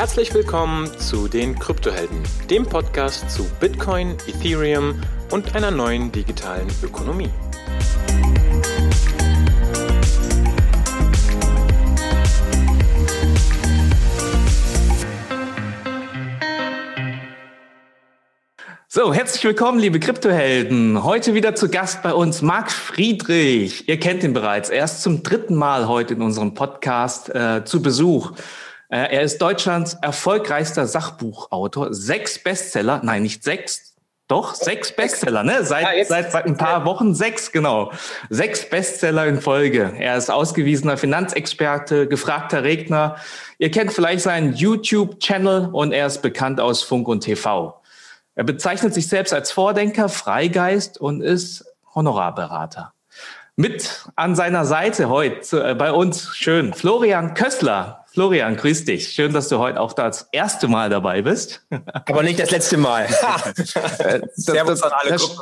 Herzlich willkommen zu den Kryptohelden, dem Podcast zu Bitcoin, Ethereum und einer neuen digitalen Ökonomie. So, herzlich willkommen, liebe Kryptohelden. Heute wieder zu Gast bei uns Marc Friedrich. Ihr kennt ihn bereits. Er ist zum dritten Mal heute in unserem Podcast äh, zu Besuch. Äh, er ist Deutschlands erfolgreichster Sachbuchautor. Sechs Bestseller, nein, nicht sechs, doch, sechs Bestseller, ne? Seit, ja, seit, seit ein paar Wochen sechs, genau. Sechs Bestseller in Folge. Er ist ausgewiesener Finanzexperte, gefragter Redner. Ihr kennt vielleicht seinen YouTube-Channel und er ist bekannt aus Funk und TV. Er bezeichnet sich selbst als Vordenker, Freigeist und ist Honorarberater. Mit an seiner Seite heute äh, bei uns schön Florian Kössler. Florian, grüß dich. Schön, dass du heute auch das erste Mal dabei bist. Aber nicht das letzte Mal. Äh, Servus an alle das,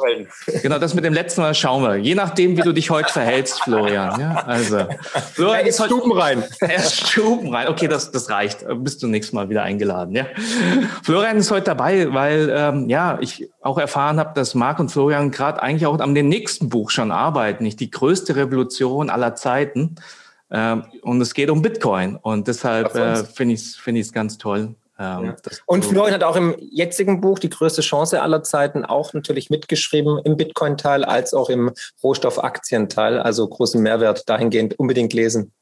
Genau, das mit dem letzten Mal schauen wir. Je nachdem, wie du dich heute verhältst, Florian. Ja, also, Florian ist heute, Stuben rein. Er ist Stuben rein. Okay, das, das reicht. Bist du nächstes Mal wieder eingeladen. Ja. Florian ist heute dabei, weil ähm, ja ich auch erfahren habe, dass Marc und Florian gerade eigentlich auch am dem nächsten Buch schon arbeiten. Nicht die größte Revolution aller Zeiten. Ähm, und es geht um Bitcoin. Und deshalb äh, finde ich es find ganz toll. Ähm, ja. Und Florian hat auch im jetzigen Buch die größte Chance aller Zeiten auch natürlich mitgeschrieben im Bitcoin-Teil als auch im Rohstoffaktien-Teil. Also großen Mehrwert dahingehend unbedingt lesen.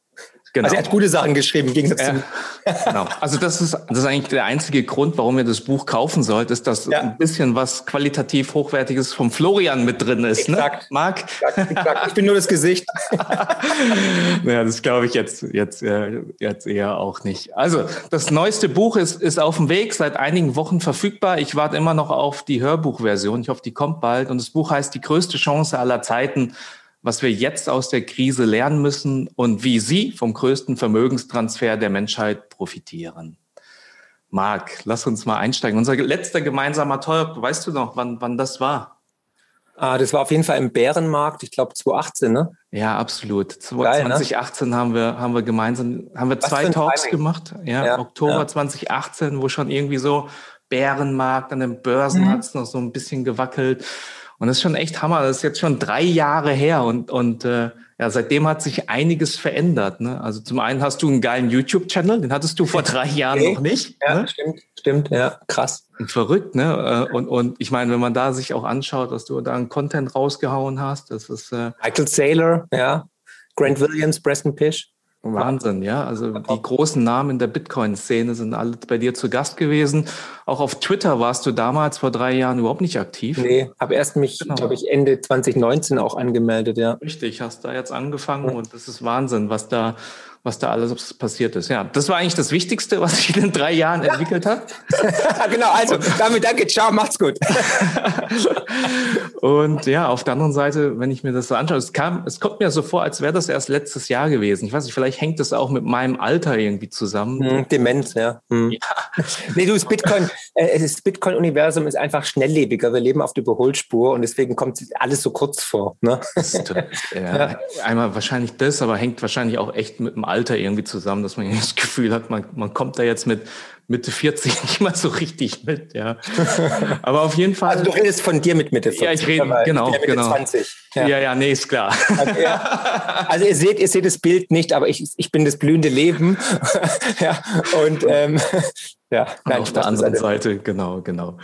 Genau. Also er hat gute Sachen geschrieben, im Gegensatz ja, zu. genau. Also das ist, das ist eigentlich der einzige Grund, warum ihr das Buch kaufen sollt, ist, dass ja. ein bisschen was qualitativ Hochwertiges vom Florian mit drin ist. Ne? Exakt. Ne? Marc? Exakt, exakt. Ich bin nur das Gesicht. ja, das glaube ich jetzt, jetzt, äh, jetzt eher auch nicht. Also das neueste Buch ist, ist auf dem Weg, seit einigen Wochen verfügbar. Ich warte immer noch auf die Hörbuchversion. Ich hoffe, die kommt bald. Und das Buch heißt Die größte Chance aller Zeiten was wir jetzt aus der Krise lernen müssen und wie Sie vom größten Vermögenstransfer der Menschheit profitieren. Marc, lass uns mal einsteigen. Unser letzter gemeinsamer Talk, weißt du noch, wann, wann das war? Ah, das war auf jeden Fall im Bärenmarkt, ich glaube 2018, ne? Ja, absolut. 2018 ne? haben wir haben wir gemeinsam haben wir was zwei Talks Timing. gemacht. Ja, ja Oktober ja. 2018, wo schon irgendwie so Bärenmarkt an den Börsen mhm. hat es noch so ein bisschen gewackelt. Und das ist schon echt Hammer. Das ist jetzt schon drei Jahre her und, und äh, ja, seitdem hat sich einiges verändert. Ne? Also zum einen hast du einen geilen YouTube-Channel, den hattest du vor drei Jahren okay. noch nicht. Ja, ne? stimmt, stimmt, ja, krass. Und verrückt, ne? Äh, und, und ich meine, wenn man da sich auch anschaut, dass du da einen Content rausgehauen hast, das ist äh, Michael Saylor, ja, Grant Williams, Preston Pish. Wahnsinn, ja. Also die großen Namen in der Bitcoin-Szene sind alle bei dir zu Gast gewesen. Auch auf Twitter warst du damals vor drei Jahren überhaupt nicht aktiv. Nee, habe erst mich, genau. glaube ich, Ende 2019 auch angemeldet, ja. Richtig, hast da jetzt angefangen und das ist Wahnsinn, was da was da alles passiert ist. Ja, das war eigentlich das Wichtigste, was sich in den drei Jahren ja. entwickelt hat. genau, also damit danke, ciao, macht's gut. und ja, auf der anderen Seite, wenn ich mir das so anschaue, es, kam, es kommt mir so vor, als wäre das erst letztes Jahr gewesen. Ich weiß nicht, vielleicht hängt das auch mit meinem Alter irgendwie zusammen. Hm, Demenz, ja. Hm. ja. Nee, du, das Bitcoin, äh, das Bitcoin-Universum ist einfach schnelllebiger. Wir leben auf der Überholspur und deswegen kommt alles so kurz vor. Ne? ja. Einmal wahrscheinlich das, aber hängt wahrscheinlich auch echt mit dem Alter Alter irgendwie zusammen, dass man das Gefühl hat, man, man kommt da jetzt mit Mitte 40 nicht mal so richtig mit, ja. Aber auf jeden Fall. Also du redest von dir mit Mitte 40. Ja, ich rede, genau, Mitte genau. 20. Ja. ja, ja, nee, ist klar. Also, ja. also, ihr seht, ihr seht das Bild nicht, aber ich, ich bin das blühende Leben. ja, und ähm, ja, nein, auf der anderen Seite, genau, genau.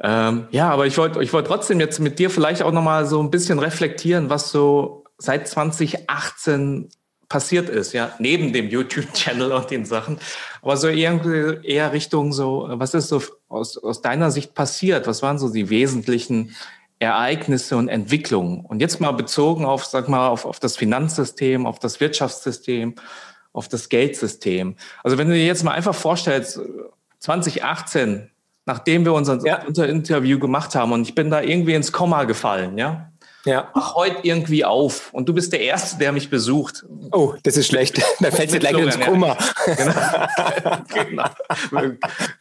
Ähm, ja, aber ich wollte ich wollt trotzdem jetzt mit dir vielleicht auch nochmal so ein bisschen reflektieren, was so seit 2018 passiert ist, ja, neben dem YouTube-Channel und den Sachen. Aber so irgendwie eher Richtung so, was ist so aus, aus deiner Sicht passiert? Was waren so die wesentlichen Ereignisse und Entwicklungen? Und jetzt mal bezogen auf, sag mal, auf, auf das Finanzsystem, auf das Wirtschaftssystem, auf das Geldsystem. Also wenn du dir jetzt mal einfach vorstellst, 2018, nachdem wir unser, ja. unser Interview gemacht haben und ich bin da irgendwie ins Komma gefallen, ja, ja. mach heute irgendwie auf. Und du bist der Erste, der mich besucht. Oh, das ist schlecht. Da fällt dir gleich ins Kummer. Genau. genau.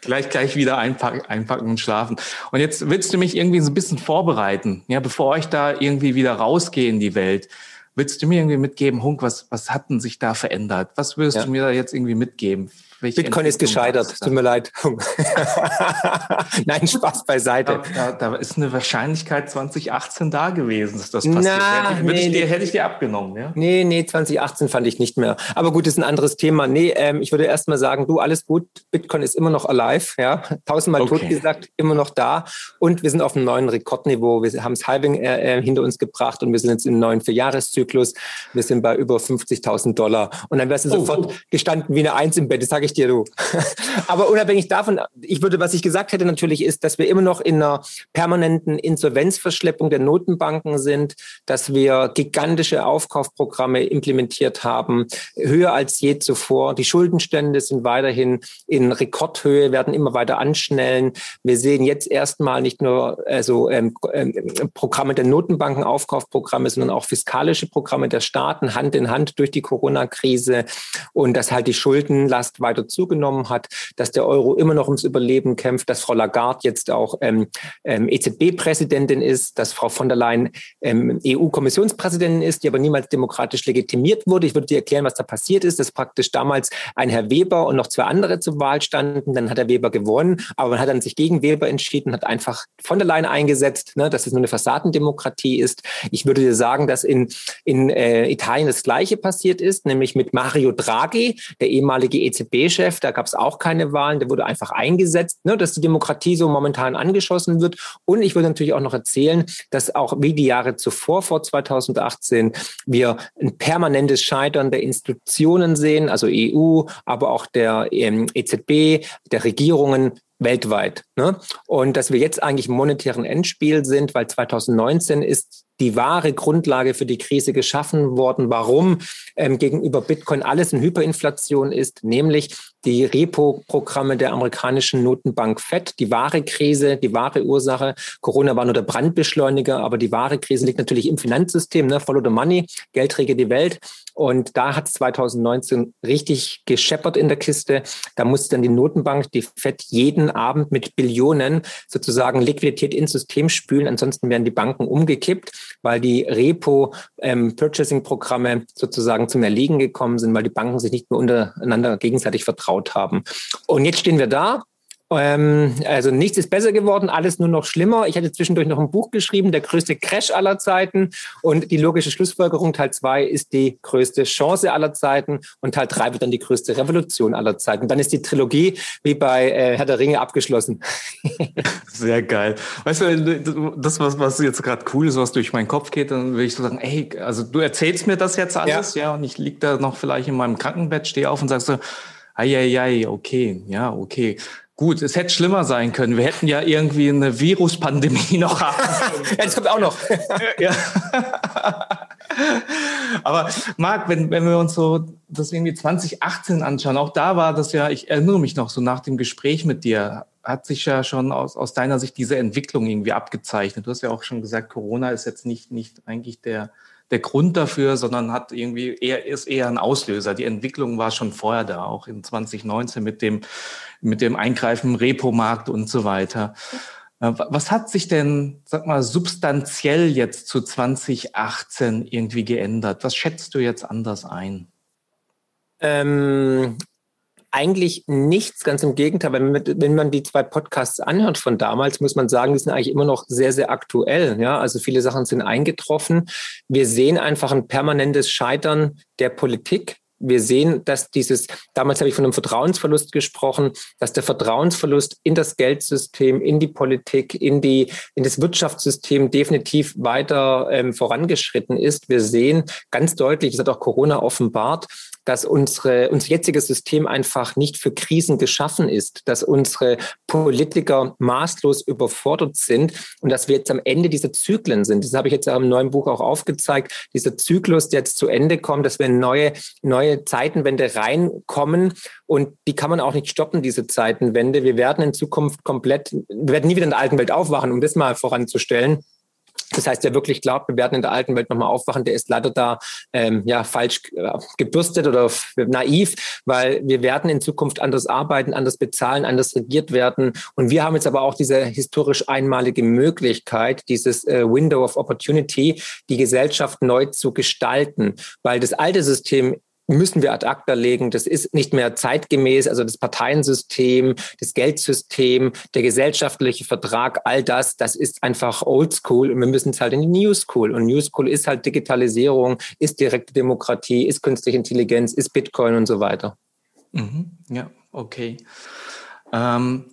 gleich, gleich wieder einpacken, einpacken und schlafen. Und jetzt willst du mich irgendwie so ein bisschen vorbereiten, ja, bevor ich da irgendwie wieder rausgehe in die Welt. Willst du mir irgendwie mitgeben, Hunk, was, was hat denn sich da verändert? Was würdest ja. du mir da jetzt irgendwie mitgeben? Bitcoin ist gescheitert, tut mir leid. Nein, Spaß beiseite. Da, da, da, ist eine Wahrscheinlichkeit 2018 da gewesen, dass das passiert. Na, hätte, nee, ich dir, hätte ich dir abgenommen, ja? Nee, nee, 2018 fand ich nicht mehr. Aber gut, ist ein anderes Thema. Nee, ähm, ich würde erst mal sagen, du, alles gut, Bitcoin ist immer noch alive, ja. Tausendmal okay. tot gesagt, immer noch da. Und wir sind auf einem neuen Rekordniveau. Wir haben das Halving äh, äh, hinter uns gebracht und wir sind jetzt im neuen Vierjahreszyklus. Wir sind bei über 50.000 Dollar. Und dann wärst du oh, sofort oh. gestanden wie eine Eins im Bett. Das sage ich dir, du. Aber unabhängig davon, ich würde, was ich gesagt hätte natürlich, ist, dass wir immer noch in einer permanenten Insolvenzverschleppung der Notenbanken sind, dass wir gigantische Aufkaufprogramme implementiert haben, höher als je zuvor. Die Schuldenstände sind weiterhin in Rekordhöhe, werden immer weiter anschnellen. Wir sehen jetzt erstmal nicht nur also, ähm, ähm, Programme der Notenbanken, Aufkaufprogramme, sondern auch fiskalische Programme der Staaten Hand in Hand durch die Corona-Krise und dass halt die Schuldenlast weiter zugenommen hat, dass der Euro immer noch ums Überleben kämpft, dass Frau Lagarde jetzt auch ähm, ähm, EZB-Präsidentin ist, dass Frau von der Leyen ähm, EU-Kommissionspräsidentin ist, die aber niemals demokratisch legitimiert wurde. Ich würde dir erklären, was da passiert ist, dass praktisch damals ein Herr Weber und noch zwei andere zur Wahl standen. Dann hat der Weber gewonnen, aber man hat dann sich gegen Weber entschieden, hat einfach von der Leyen eingesetzt, ne, dass es nur eine Fassadendemokratie ist. Ich würde dir sagen, dass in, in äh, Italien das Gleiche passiert ist, nämlich mit Mario Draghi, der ehemalige EZB-Chef. Da gab es auch keine Wahlen, der wurde einfach eingesetzt, ne, dass die Demokratie so momentan angeschossen wird. Und ich würde natürlich auch noch erzählen, dass auch wie die Jahre zuvor, vor 2018, wir ein permanentes Scheitern der Institutionen sehen, also EU, aber auch der ähm, EZB, der Regierungen weltweit. Ne? Und dass wir jetzt eigentlich im monetären Endspiel sind, weil 2019 ist die wahre Grundlage für die Krise geschaffen worden, warum ähm, gegenüber Bitcoin alles in Hyperinflation ist, nämlich die Repo-Programme der amerikanischen Notenbank FED. Die wahre Krise, die wahre Ursache, Corona war nur der Brandbeschleuniger, aber die wahre Krise liegt natürlich im Finanzsystem, ne? follow the money, Geld rege die Welt. Und da hat es 2019 richtig gescheppert in der Kiste. Da musste dann die Notenbank, die FED, jeden Abend mit Billionen sozusagen Liquidität ins System spülen. Ansonsten werden die Banken umgekippt, weil die Repo-Purchasing-Programme ähm, sozusagen zum Erliegen gekommen sind, weil die Banken sich nicht mehr untereinander gegenseitig vertraut haben. Und jetzt stehen wir da ähm, also nichts ist besser geworden, alles nur noch schlimmer. Ich hatte zwischendurch noch ein Buch geschrieben, der größte Crash aller Zeiten. Und die logische Schlussfolgerung, Teil 2 ist die größte Chance aller Zeiten und Teil 3 wird dann die größte Revolution aller Zeiten. Und dann ist die Trilogie wie bei äh, Herr der Ringe abgeschlossen. Sehr geil. Weißt du, das, was, was jetzt gerade cool ist, was durch meinen Kopf geht, dann will ich so sagen, ey, also du erzählst mir das jetzt alles, ja, ja und ich lieg da noch vielleicht in meinem Krankenbett, stehe auf und sagst so, ei, ei, ei, okay, ja, okay. Gut, es hätte schlimmer sein können. Wir hätten ja irgendwie eine Viruspandemie noch haben ja, das kommt auch noch. ja. Aber Marc, wenn, wenn wir uns so das irgendwie 2018 anschauen, auch da war das ja, ich erinnere mich noch so nach dem Gespräch mit dir, hat sich ja schon aus, aus deiner Sicht diese Entwicklung irgendwie abgezeichnet. Du hast ja auch schon gesagt, Corona ist jetzt nicht, nicht eigentlich der, der Grund dafür, sondern hat irgendwie eher, ist eher ein Auslöser. Die Entwicklung war schon vorher da, auch in 2019 mit dem, mit dem Eingreifen im Repomarkt und so weiter. Äh, was hat sich denn, sag mal, substanziell jetzt zu 2018 irgendwie geändert? Was schätzt du jetzt anders ein? Ähm, eigentlich nichts, ganz im Gegenteil. Wenn, wenn man die zwei Podcasts anhört von damals, muss man sagen, die sind eigentlich immer noch sehr, sehr aktuell. Ja, also viele Sachen sind eingetroffen. Wir sehen einfach ein permanentes Scheitern der Politik wir sehen, dass dieses, damals habe ich von einem Vertrauensverlust gesprochen, dass der Vertrauensverlust in das Geldsystem, in die Politik, in, die, in das Wirtschaftssystem definitiv weiter ähm, vorangeschritten ist. Wir sehen ganz deutlich, das hat auch Corona offenbart, dass unsere, unser jetziges System einfach nicht für Krisen geschaffen ist, dass unsere Politiker maßlos überfordert sind und dass wir jetzt am Ende dieser Zyklen sind. Das habe ich jetzt im neuen Buch auch aufgezeigt. Dieser Zyklus, der jetzt zu Ende kommt, dass wir in neue, neue Zeitenwende reinkommen und die kann man auch nicht stoppen, diese Zeitenwende. Wir werden in Zukunft komplett, wir werden nie wieder in der alten Welt aufwachen, um das mal voranzustellen. Das heißt, wer wirklich glaubt, wir werden in der alten Welt nochmal aufwachen, der ist leider da ähm, ja falsch äh, gebürstet oder naiv, weil wir werden in Zukunft anders arbeiten, anders bezahlen, anders regiert werden. Und wir haben jetzt aber auch diese historisch einmalige Möglichkeit, dieses äh, Window of Opportunity, die Gesellschaft neu zu gestalten, weil das alte System müssen wir ad acta legen. Das ist nicht mehr zeitgemäß. Also das Parteiensystem, das Geldsystem, der gesellschaftliche Vertrag, all das, das ist einfach oldschool und wir müssen es halt in die New School. Und New School ist halt Digitalisierung, ist direkte Demokratie, ist künstliche Intelligenz, ist Bitcoin und so weiter. Mhm. Ja, okay. Ähm,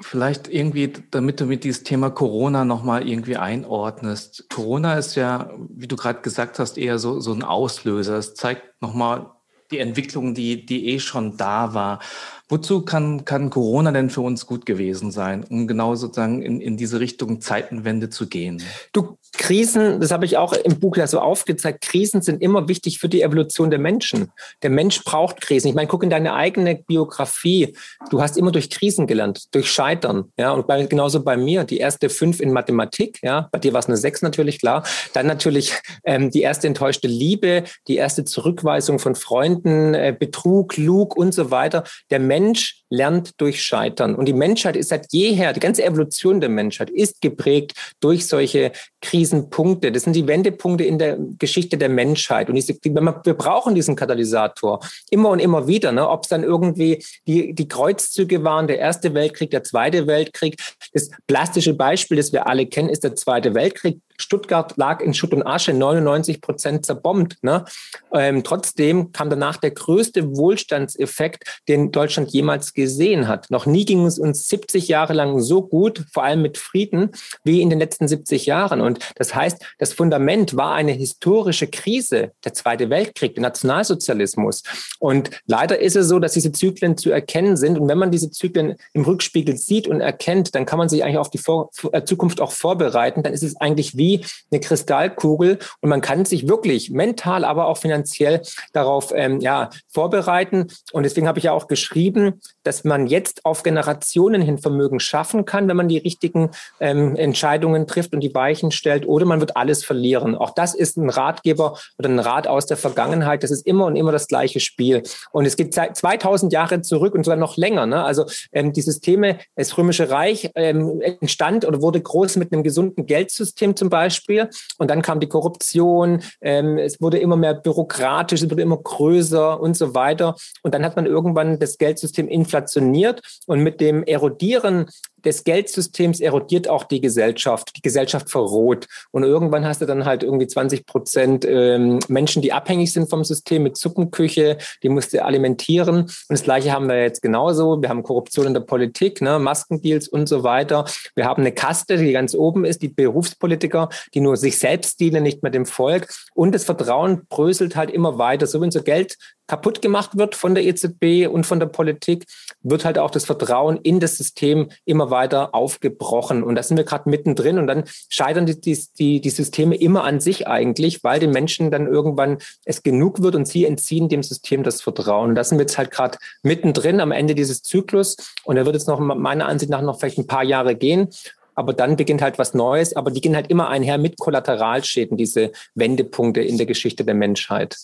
Vielleicht irgendwie, damit du mit dieses Thema Corona nochmal irgendwie einordnest. Corona ist ja, wie du gerade gesagt hast, eher so, so ein Auslöser. Es zeigt nochmal die Entwicklung, die, die eh schon da war. Wozu kann, kann Corona denn für uns gut gewesen sein, um genau sozusagen in, in diese Richtung Zeitenwende zu gehen? Du, Krisen, das habe ich auch im Buch ja so aufgezeigt, Krisen sind immer wichtig für die Evolution der Menschen. Der Mensch braucht Krisen. Ich meine, guck in deine eigene Biografie. Du hast immer durch Krisen gelernt, durch Scheitern. Ja, und bei, genauso bei mir, die erste fünf in Mathematik, ja, bei dir war es eine sechs natürlich, klar. Dann natürlich ähm, die erste enttäuschte Liebe, die erste Zurückweisung von Freunden, äh, Betrug, Lug und so weiter. Der Mensch lernt durch Scheitern. Und die Menschheit ist seit jeher, die ganze Evolution der Menschheit ist geprägt durch solche Krisenpunkte. Das sind die Wendepunkte in der Geschichte der Menschheit. Und wir brauchen diesen Katalysator immer und immer wieder. Ne? Ob es dann irgendwie die, die Kreuzzüge waren, der Erste Weltkrieg, der Zweite Weltkrieg. Das plastische Beispiel, das wir alle kennen, ist der Zweite Weltkrieg. Stuttgart lag in Schutt und Asche, 99 Prozent zerbombt. Ne? Ähm, trotzdem kam danach der größte Wohlstandseffekt, den Deutschland jemals gesehen hat. Noch nie ging es uns 70 Jahre lang so gut, vor allem mit Frieden, wie in den letzten 70 Jahren. Und das heißt, das Fundament war eine historische Krise, der Zweite Weltkrieg, der Nationalsozialismus. Und leider ist es so, dass diese Zyklen zu erkennen sind. Und wenn man diese Zyklen im Rückspiegel sieht und erkennt, dann kann man sich eigentlich auf die Vor äh, Zukunft auch vorbereiten. Dann ist es eigentlich wie wie eine Kristallkugel und man kann sich wirklich mental, aber auch finanziell darauf ähm, ja, vorbereiten. Und deswegen habe ich ja auch geschrieben, dass man jetzt auf Generationen hin Vermögen schaffen kann, wenn man die richtigen ähm, Entscheidungen trifft und die Weichen stellt, oder man wird alles verlieren. Auch das ist ein Ratgeber oder ein Rat aus der Vergangenheit. Das ist immer und immer das gleiche Spiel. Und es geht 2000 Jahre zurück und sogar noch länger. Ne? Also ähm, die Systeme, das Römische Reich ähm, entstand oder wurde groß mit einem gesunden Geldsystem zum Beispiel Beispiel. Und dann kam die Korruption, ähm, es wurde immer mehr bürokratisch, es wurde immer größer und so weiter. Und dann hat man irgendwann das Geldsystem inflationiert und mit dem Erodieren des Geldsystems erodiert auch die Gesellschaft. Die Gesellschaft verroht. Und irgendwann hast du dann halt irgendwie 20 Prozent ähm, Menschen, die abhängig sind vom System mit Suppenküche, die musst du alimentieren. Und das Gleiche haben wir jetzt genauso. Wir haben Korruption in der Politik, ne, Maskendeals und so weiter. Wir haben eine Kaste, die ganz oben ist, die Berufspolitiker, die nur sich selbst dienen, nicht mehr dem Volk. Und das Vertrauen bröselt halt immer weiter. So wie unser Geld kaputt gemacht wird von der EZB und von der Politik, wird halt auch das Vertrauen in das System immer weiter aufgebrochen. Und da sind wir gerade mittendrin und dann scheitern die, die, die Systeme immer an sich eigentlich, weil den Menschen dann irgendwann es genug wird und sie entziehen dem System das Vertrauen. Und da sind wir jetzt halt gerade mittendrin am Ende dieses Zyklus. Und er wird jetzt noch meiner Ansicht nach noch vielleicht ein paar Jahre gehen aber dann beginnt halt was Neues, aber die gehen halt immer einher mit Kollateralschäden, diese Wendepunkte in der Geschichte der Menschheit.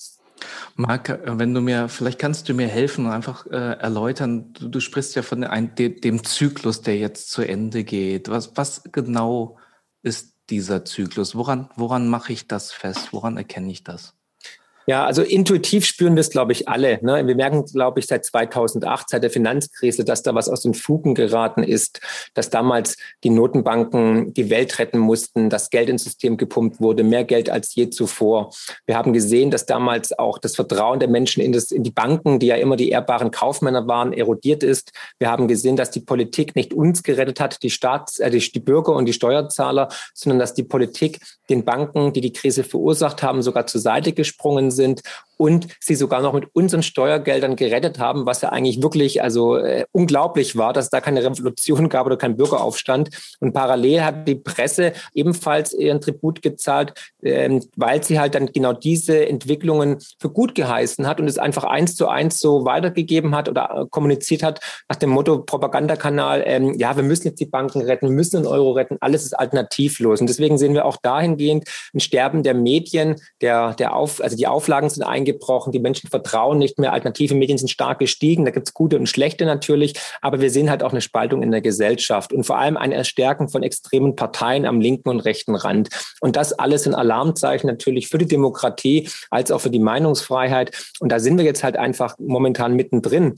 Marc, wenn du mir, vielleicht kannst du mir helfen und einfach äh, erläutern, du, du, sprichst ja von ein, de, dem Zyklus, der jetzt zu Ende geht. Was, was genau ist dieser Zyklus? Woran, woran mache ich das fest? Woran erkenne ich das? Ja, also intuitiv spüren wir es, glaube ich, alle. Ne? Wir merken, glaube ich, seit 2008, seit der Finanzkrise, dass da was aus den Fugen geraten ist, dass damals die Notenbanken die Welt retten mussten, dass Geld ins System gepumpt wurde, mehr Geld als je zuvor. Wir haben gesehen, dass damals auch das Vertrauen der Menschen in, das, in die Banken, die ja immer die ehrbaren Kaufmänner waren, erodiert ist. Wir haben gesehen, dass die Politik nicht uns gerettet hat, die Staats, äh, die, die Bürger und die Steuerzahler, sondern dass die Politik den Banken, die die Krise verursacht haben, sogar zur Seite gesprungen sind und sie sogar noch mit unseren Steuergeldern gerettet haben, was ja eigentlich wirklich also äh, unglaublich war, dass es da keine Revolution gab oder kein Bürgeraufstand. Und parallel hat die Presse ebenfalls ihren Tribut gezahlt, ähm, weil sie halt dann genau diese Entwicklungen für gut geheißen hat und es einfach eins zu eins so weitergegeben hat oder äh, kommuniziert hat nach dem Motto Propagandakanal, ähm, ja, wir müssen jetzt die Banken retten, wir müssen den Euro retten, alles ist alternativlos. Und deswegen sehen wir auch dahingehend ein Sterben der Medien, der, der Auf, also die Auflagen sind eingebrochen, die Menschen vertrauen nicht mehr, alternative Medien sind stark gestiegen, da gibt es gute und schlechte natürlich, aber wir sehen halt auch eine Spaltung in der Gesellschaft und vor allem ein Erstärken von extremen Parteien am linken und rechten Rand. Und das alles sind Alarmzeichen natürlich für die Demokratie als auch für die Meinungsfreiheit. Und da sind wir jetzt halt einfach momentan mittendrin.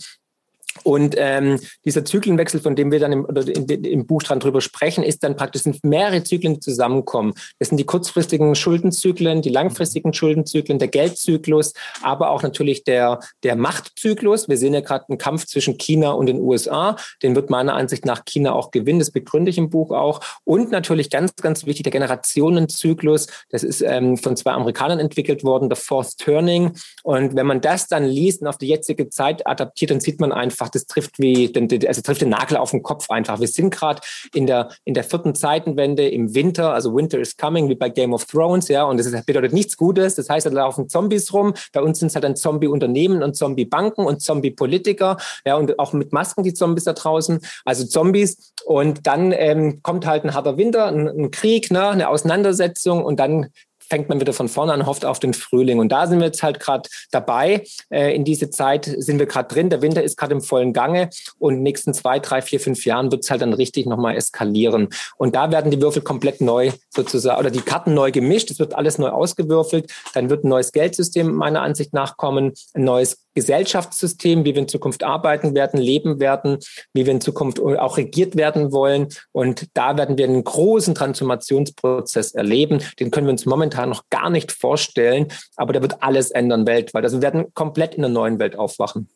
Und ähm, dieser Zyklenwechsel, von dem wir dann im, in, im Buch dran drüber sprechen, ist dann praktisch sind mehrere Zyklen, zusammenkommen. Das sind die kurzfristigen Schuldenzyklen, die langfristigen Schuldenzyklen, der Geldzyklus, aber auch natürlich der, der Machtzyklus. Wir sehen ja gerade einen Kampf zwischen China und den USA. Den wird meiner Ansicht nach China auch gewinnen. Das begründe ich im Buch auch. Und natürlich ganz, ganz wichtig, der Generationenzyklus. Das ist ähm, von zwei Amerikanern entwickelt worden, der Fourth Turning. Und wenn man das dann liest und auf die jetzige Zeit adaptiert, dann sieht man einfach, einfach, das trifft wie, also trifft den Nagel auf den Kopf einfach. Wir sind gerade in der, in der vierten Zeitenwende im Winter, also Winter is coming, wie bei Game of Thrones, ja, und das bedeutet nichts Gutes. Das heißt, da laufen Zombies rum. Bei uns sind es halt dann Zombie-Unternehmen und Zombie-Banken und Zombie-Politiker, ja, und auch mit Masken die Zombies da draußen, also Zombies. Und dann ähm, kommt halt ein harter Winter, ein, ein Krieg, ne, eine Auseinandersetzung und dann fängt man wieder von vorne an, hofft auf den Frühling. Und da sind wir jetzt halt gerade dabei. Äh, in diese Zeit sind wir gerade drin. Der Winter ist gerade im vollen Gange und in den nächsten zwei, drei, vier, fünf Jahren wird es halt dann richtig nochmal eskalieren. Und da werden die Würfel komplett neu sozusagen oder die Karten neu gemischt. Es wird alles neu ausgewürfelt. Dann wird ein neues Geldsystem meiner Ansicht nach kommen, ein neues Gesellschaftssystem, wie wir in Zukunft arbeiten werden, leben werden, wie wir in Zukunft auch regiert werden wollen. Und da werden wir einen großen Transformationsprozess erleben. Den können wir uns momentan noch gar nicht vorstellen, aber der wird alles ändern weltweit. Also wir werden komplett in einer neuen Welt aufwachen.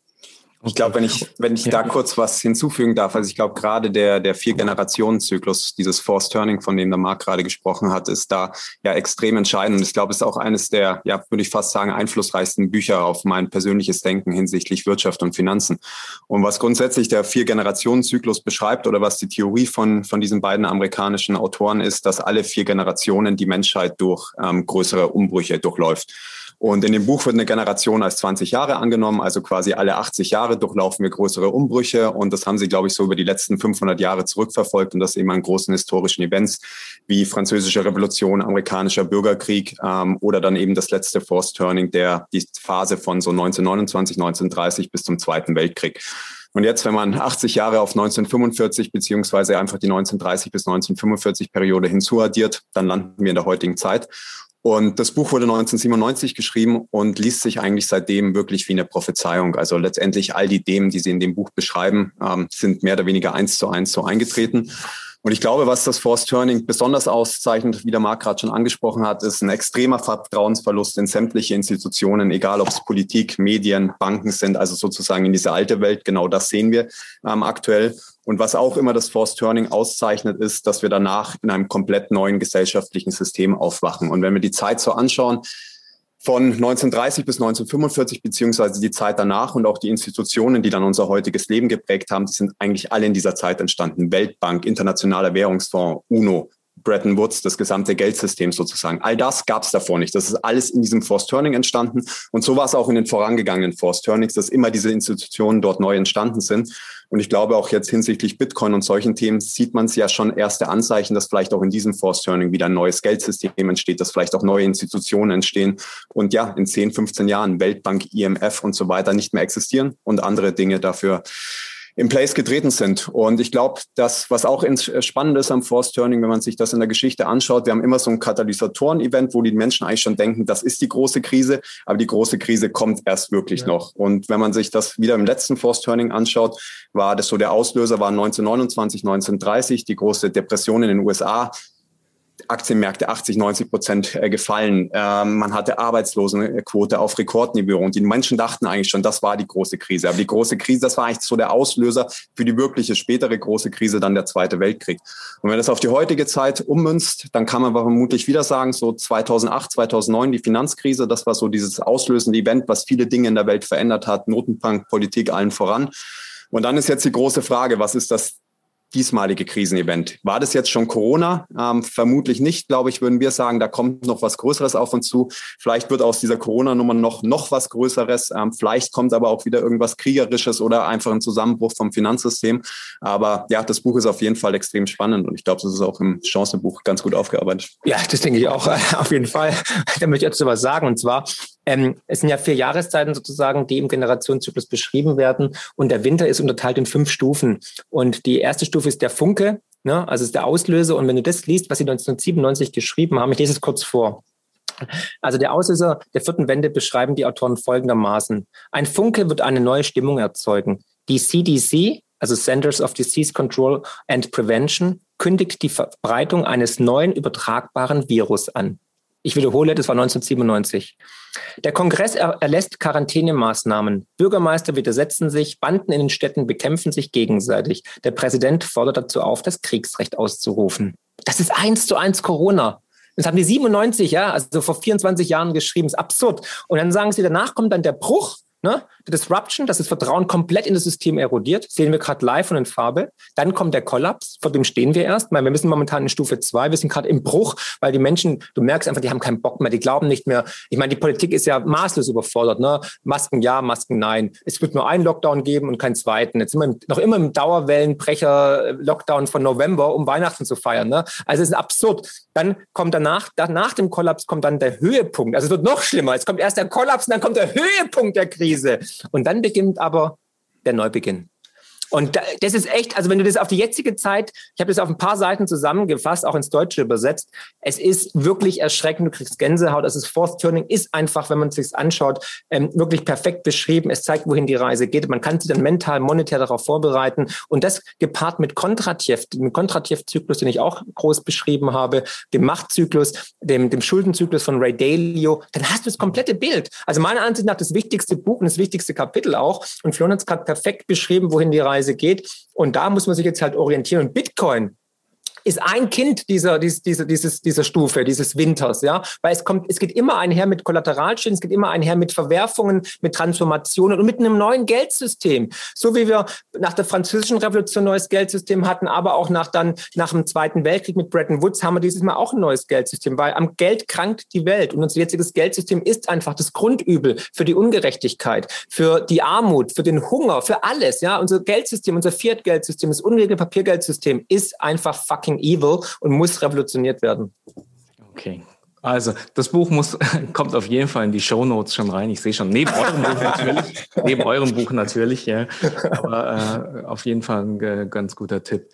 Ich glaube, wenn ich, wenn ich da kurz was hinzufügen darf, also ich glaube, gerade der, der Vier-Generationen-Zyklus, dieses Force Turning, von dem der Marc gerade gesprochen hat, ist da ja extrem entscheidend. Und ich glaube, es ist auch eines der, ja, würde ich fast sagen, einflussreichsten Bücher auf mein persönliches Denken hinsichtlich Wirtschaft und Finanzen. Und was grundsätzlich der Vier-Generationen-Zyklus beschreibt oder was die Theorie von, von diesen beiden amerikanischen Autoren ist, dass alle vier Generationen die Menschheit durch ähm, größere Umbrüche durchläuft. Und in dem Buch wird eine Generation als 20 Jahre angenommen, also quasi alle 80 Jahre durchlaufen wir größere Umbrüche. Und das haben sie, glaube ich, so über die letzten 500 Jahre zurückverfolgt und das eben an großen historischen Events wie Französische Revolution, amerikanischer Bürgerkrieg ähm, oder dann eben das letzte Force Turning, der die Phase von so 1929, 1930 bis zum Zweiten Weltkrieg. Und jetzt, wenn man 80 Jahre auf 1945 beziehungsweise einfach die 1930 bis 1945 Periode hinzuaddiert, dann landen wir in der heutigen Zeit. Und das Buch wurde 1997 geschrieben und liest sich eigentlich seitdem wirklich wie eine Prophezeiung. Also letztendlich all die Themen, die Sie in dem Buch beschreiben, ähm, sind mehr oder weniger eins zu eins so eingetreten. Und ich glaube, was das Force Turning besonders auszeichnet, wie der Marc gerade schon angesprochen hat, ist ein extremer Vertrauensverlust in sämtliche Institutionen, egal ob es Politik, Medien, Banken sind, also sozusagen in diese alte Welt. Genau das sehen wir ähm, aktuell. Und was auch immer das Force Turning auszeichnet, ist, dass wir danach in einem komplett neuen gesellschaftlichen System aufwachen. Und wenn wir die Zeit so anschauen, von 1930 bis 1945 beziehungsweise die Zeit danach und auch die Institutionen, die dann unser heutiges Leben geprägt haben, die sind eigentlich alle in dieser Zeit entstanden. Weltbank, Internationaler Währungsfonds, UNO, Bretton Woods, das gesamte Geldsystem sozusagen. All das gab es davor nicht. Das ist alles in diesem Forced Turning entstanden. Und so war es auch in den vorangegangenen Forced Turnings, dass immer diese Institutionen dort neu entstanden sind. Und ich glaube auch jetzt hinsichtlich Bitcoin und solchen Themen sieht man es ja schon erste Anzeichen, dass vielleicht auch in diesem Forced Turning wieder ein neues Geldsystem entsteht, dass vielleicht auch neue Institutionen entstehen und ja, in 10, 15 Jahren Weltbank, IMF und so weiter nicht mehr existieren und andere Dinge dafür in Place getreten sind. Und ich glaube, das, was auch äh, spannend ist am Force Turning, wenn man sich das in der Geschichte anschaut, wir haben immer so ein Katalysatoren-Event, wo die Menschen eigentlich schon denken, das ist die große Krise, aber die große Krise kommt erst wirklich ja. noch. Und wenn man sich das wieder im letzten Force Turning anschaut, war das so der Auslöser war 1929, 1930, die große Depression in den USA Aktienmärkte 80, 90 Prozent äh, gefallen. Ähm, man hatte Arbeitslosenquote auf Rekordniveau und die Menschen dachten eigentlich schon, das war die große Krise. Aber die große Krise, das war eigentlich so der Auslöser für die wirkliche spätere große Krise, dann der Zweite Weltkrieg. Und wenn das auf die heutige Zeit ummünzt, dann kann man vermutlich wieder sagen, so 2008, 2009 die Finanzkrise, das war so dieses auslösende Event, was viele Dinge in der Welt verändert hat, Notenbankpolitik allen voran. Und dann ist jetzt die große Frage, was ist das diesmalige Krisenevent. War das jetzt schon Corona? Ähm, vermutlich nicht, glaube ich, würden wir sagen, da kommt noch was Größeres auf uns zu. Vielleicht wird aus dieser Corona-Nummer noch, noch was Größeres. Ähm, vielleicht kommt aber auch wieder irgendwas Kriegerisches oder einfach ein Zusammenbruch vom Finanzsystem. Aber ja, das Buch ist auf jeden Fall extrem spannend und ich glaube, das ist auch im Chancenbuch ganz gut aufgearbeitet. Ja, das denke ich auch auf jeden Fall. Da möchte ich dazu was sagen. Und zwar, ähm, es sind ja vier Jahreszeiten sozusagen, die im Generationszyklus beschrieben werden. Und der Winter ist unterteilt in fünf Stufen. Und die erste Stufe ist der Funke, ne? also ist der Auslöser. Und wenn du das liest, was sie 1997 geschrieben haben, ich lese es kurz vor. Also der Auslöser der vierten Wende beschreiben die Autoren folgendermaßen. Ein Funke wird eine neue Stimmung erzeugen. Die CDC, also Centers of Disease Control and Prevention, kündigt die Verbreitung eines neuen übertragbaren Virus an. Ich wiederhole, das war 1997. Der Kongress erlässt Quarantänemaßnahmen. Bürgermeister widersetzen sich, Banden in den Städten bekämpfen sich gegenseitig. Der Präsident fordert dazu auf, das Kriegsrecht auszurufen. Das ist eins zu eins Corona. Das haben die 97, ja, also vor 24 Jahren geschrieben. Das ist absurd. Und dann sagen sie, danach kommt dann der Bruch Ne? Die Disruption, dass das Vertrauen komplett in das System erodiert, sehen wir gerade live und in Farbe. Dann kommt der Kollaps, vor dem stehen wir erst. Weil wir müssen momentan in Stufe zwei, wir sind gerade im Bruch, weil die Menschen, du merkst einfach, die haben keinen Bock mehr, die glauben nicht mehr. Ich meine, die Politik ist ja maßlos überfordert. Ne? Masken ja, Masken nein. Es wird nur einen Lockdown geben und keinen zweiten. Jetzt sind wir noch immer im Dauerwellenbrecher-Lockdown von November, um Weihnachten zu feiern. Ne? Also es ist absurd. Dann kommt danach, nach dem Kollaps kommt dann der Höhepunkt. Also es wird noch schlimmer. Es kommt erst der Kollaps und dann kommt der Höhepunkt der Krise. Krise. Und dann beginnt aber der Neubeginn. Und das ist echt, also wenn du das auf die jetzige Zeit, ich habe das auf ein paar Seiten zusammengefasst, auch ins Deutsche übersetzt, es ist wirklich erschreckend, du kriegst Gänsehaut, es ist Forced Turning, ist einfach, wenn man es sich anschaut, ähm, wirklich perfekt beschrieben. Es zeigt, wohin die Reise geht. Man kann sich dann mental, monetär darauf vorbereiten. Und das gepaart mit Kontratjev, dem Kontratjev-Zyklus, den ich auch groß beschrieben habe, dem Machtzyklus, dem, dem Schuldenzyklus von Ray Dalio, dann hast du das komplette Bild. Also meiner Ansicht nach das wichtigste Buch und das wichtigste Kapitel auch. Und Florian hat es gerade perfekt beschrieben, wohin die Reise Reise geht. Und da muss man sich jetzt halt orientieren. Und Bitcoin ist ein Kind dieser, dieser, dieses, dieser Stufe, dieses Winters, ja, weil es kommt, es geht immer einher mit Kollateralschäden, es geht immer einher mit Verwerfungen, mit Transformationen und mit einem neuen Geldsystem. So wie wir nach der französischen Revolution ein neues Geldsystem hatten, aber auch nach dann, nach dem Zweiten Weltkrieg mit Bretton Woods haben wir dieses Mal auch ein neues Geldsystem, weil am Geld krankt die Welt und unser jetziges Geldsystem ist einfach das Grundübel für die Ungerechtigkeit, für die Armut, für den Hunger, für alles, ja. Unser Geldsystem, unser Fiat-Geldsystem, das ungeregelte Papiergeldsystem ist einfach fucking evil und muss revolutioniert werden. Okay. Also, das Buch muss, kommt auf jeden Fall in die Show Notes schon rein. Ich sehe schon, neben eurem Buch natürlich, neben eurem Buch natürlich, ja. Aber äh, auf jeden Fall ein äh, ganz guter Tipp.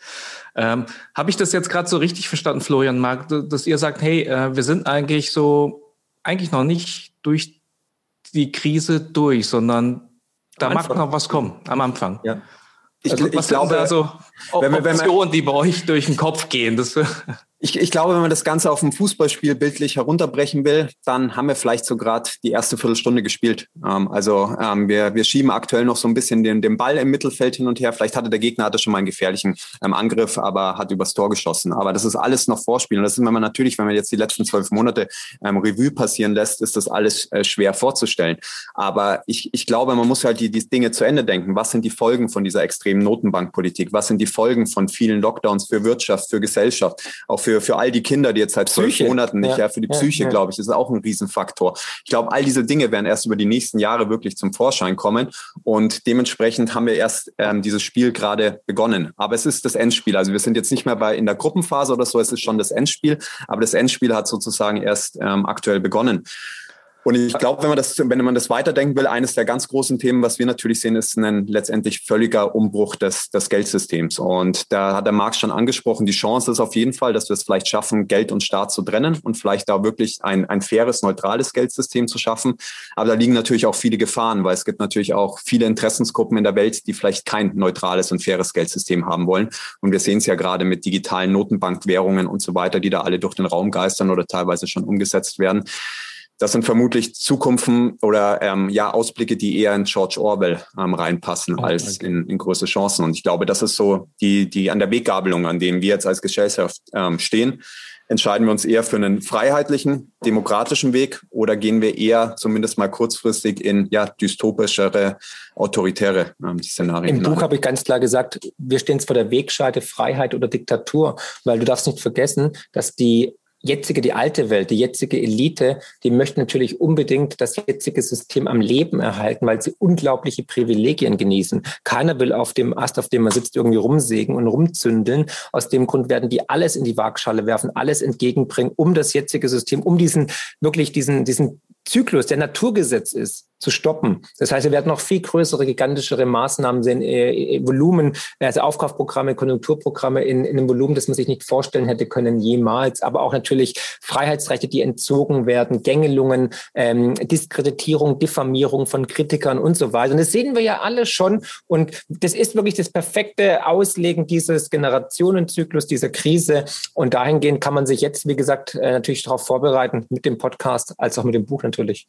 Ähm, Habe ich das jetzt gerade so richtig verstanden, Florian Mark, dass ihr sagt, hey, äh, wir sind eigentlich so, eigentlich noch nicht durch die Krise durch, sondern da mag noch was kommen am Anfang. Ja. Ich, also, ich glaube, da so Optionen, wenn man, die bei euch durch den Kopf gehen? Das, ich, ich glaube, wenn man das Ganze auf ein Fußballspiel bildlich herunterbrechen will, dann haben wir vielleicht so gerade die erste Viertelstunde gespielt. Ähm, also ähm, wir, wir schieben aktuell noch so ein bisschen den, den Ball im Mittelfeld hin und her. Vielleicht hatte der Gegner hatte schon mal einen gefährlichen ähm, Angriff, aber hat übers Tor geschossen. Aber das ist alles noch Vorspielen. Und das ist, wenn man natürlich, wenn man jetzt die letzten zwölf Monate ähm, Revue passieren lässt, ist das alles äh, schwer vorzustellen. Aber ich, ich glaube, man muss halt die, die Dinge zu Ende denken. Was sind die Folgen von dieser extremen Notenbankpolitik? Was sind die Folgen von vielen Lockdowns für Wirtschaft, für Gesellschaft, auch für für, für all die Kinder, die jetzt seit zwölf Monaten nicht, ja, ja für die Psyche, ja, glaube ich, ist auch ein Riesenfaktor. Ich glaube, all diese Dinge werden erst über die nächsten Jahre wirklich zum Vorschein kommen und dementsprechend haben wir erst ähm, dieses Spiel gerade begonnen. Aber es ist das Endspiel. Also wir sind jetzt nicht mehr bei in der Gruppenphase oder so, es ist schon das Endspiel, aber das Endspiel hat sozusagen erst ähm, aktuell begonnen. Und ich glaube, wenn man das, wenn man das weiterdenken will, eines der ganz großen Themen, was wir natürlich sehen, ist ein letztendlich völliger Umbruch des, des Geldsystems. Und da hat der Marx schon angesprochen, die Chance ist auf jeden Fall, dass wir es vielleicht schaffen, Geld und Staat zu trennen und vielleicht da wirklich ein, ein faires, neutrales Geldsystem zu schaffen. Aber da liegen natürlich auch viele Gefahren, weil es gibt natürlich auch viele Interessensgruppen in der Welt, die vielleicht kein neutrales und faires Geldsystem haben wollen. Und wir sehen es ja gerade mit digitalen Notenbankwährungen und so weiter, die da alle durch den Raum geistern oder teilweise schon umgesetzt werden das sind vermutlich Zukunften oder ähm, ja Ausblicke, die eher in George Orwell ähm, reinpassen oh, als in, in große Chancen. Und ich glaube, das ist so die, die an der Weggabelung, an dem wir jetzt als Gesellschaft ähm, stehen. Entscheiden wir uns eher für einen freiheitlichen, demokratischen Weg oder gehen wir eher zumindest mal kurzfristig in ja, dystopischere, autoritäre ähm, Szenarien? Im Buch habe ich ganz klar gesagt, wir stehen vor der Wegscheide Freiheit oder Diktatur, weil du darfst nicht vergessen, dass die jetzige, die alte Welt, die jetzige Elite, die möchte natürlich unbedingt das jetzige System am Leben erhalten, weil sie unglaubliche Privilegien genießen. Keiner will auf dem Ast, auf dem man sitzt, irgendwie rumsägen und rumzündeln. Aus dem Grund werden die alles in die Waagschale werfen, alles entgegenbringen, um das jetzige System, um diesen, wirklich diesen, diesen Zyklus, der Naturgesetz ist, zu stoppen. Das heißt, wir werden noch viel größere, gigantischere Maßnahmen sehen, äh, äh, Volumen, also Aufkaufprogramme, Konjunkturprogramme in, in einem Volumen, das man sich nicht vorstellen hätte können jemals, aber auch natürlich Freiheitsrechte, die entzogen werden, Gängelungen, ähm, Diskreditierung, Diffamierung von Kritikern und so weiter. Und das sehen wir ja alle schon. Und das ist wirklich das perfekte Auslegen dieses Generationenzyklus, dieser Krise. Und dahingehend kann man sich jetzt, wie gesagt, äh, natürlich darauf vorbereiten, mit dem Podcast als auch mit dem Buch natürlich.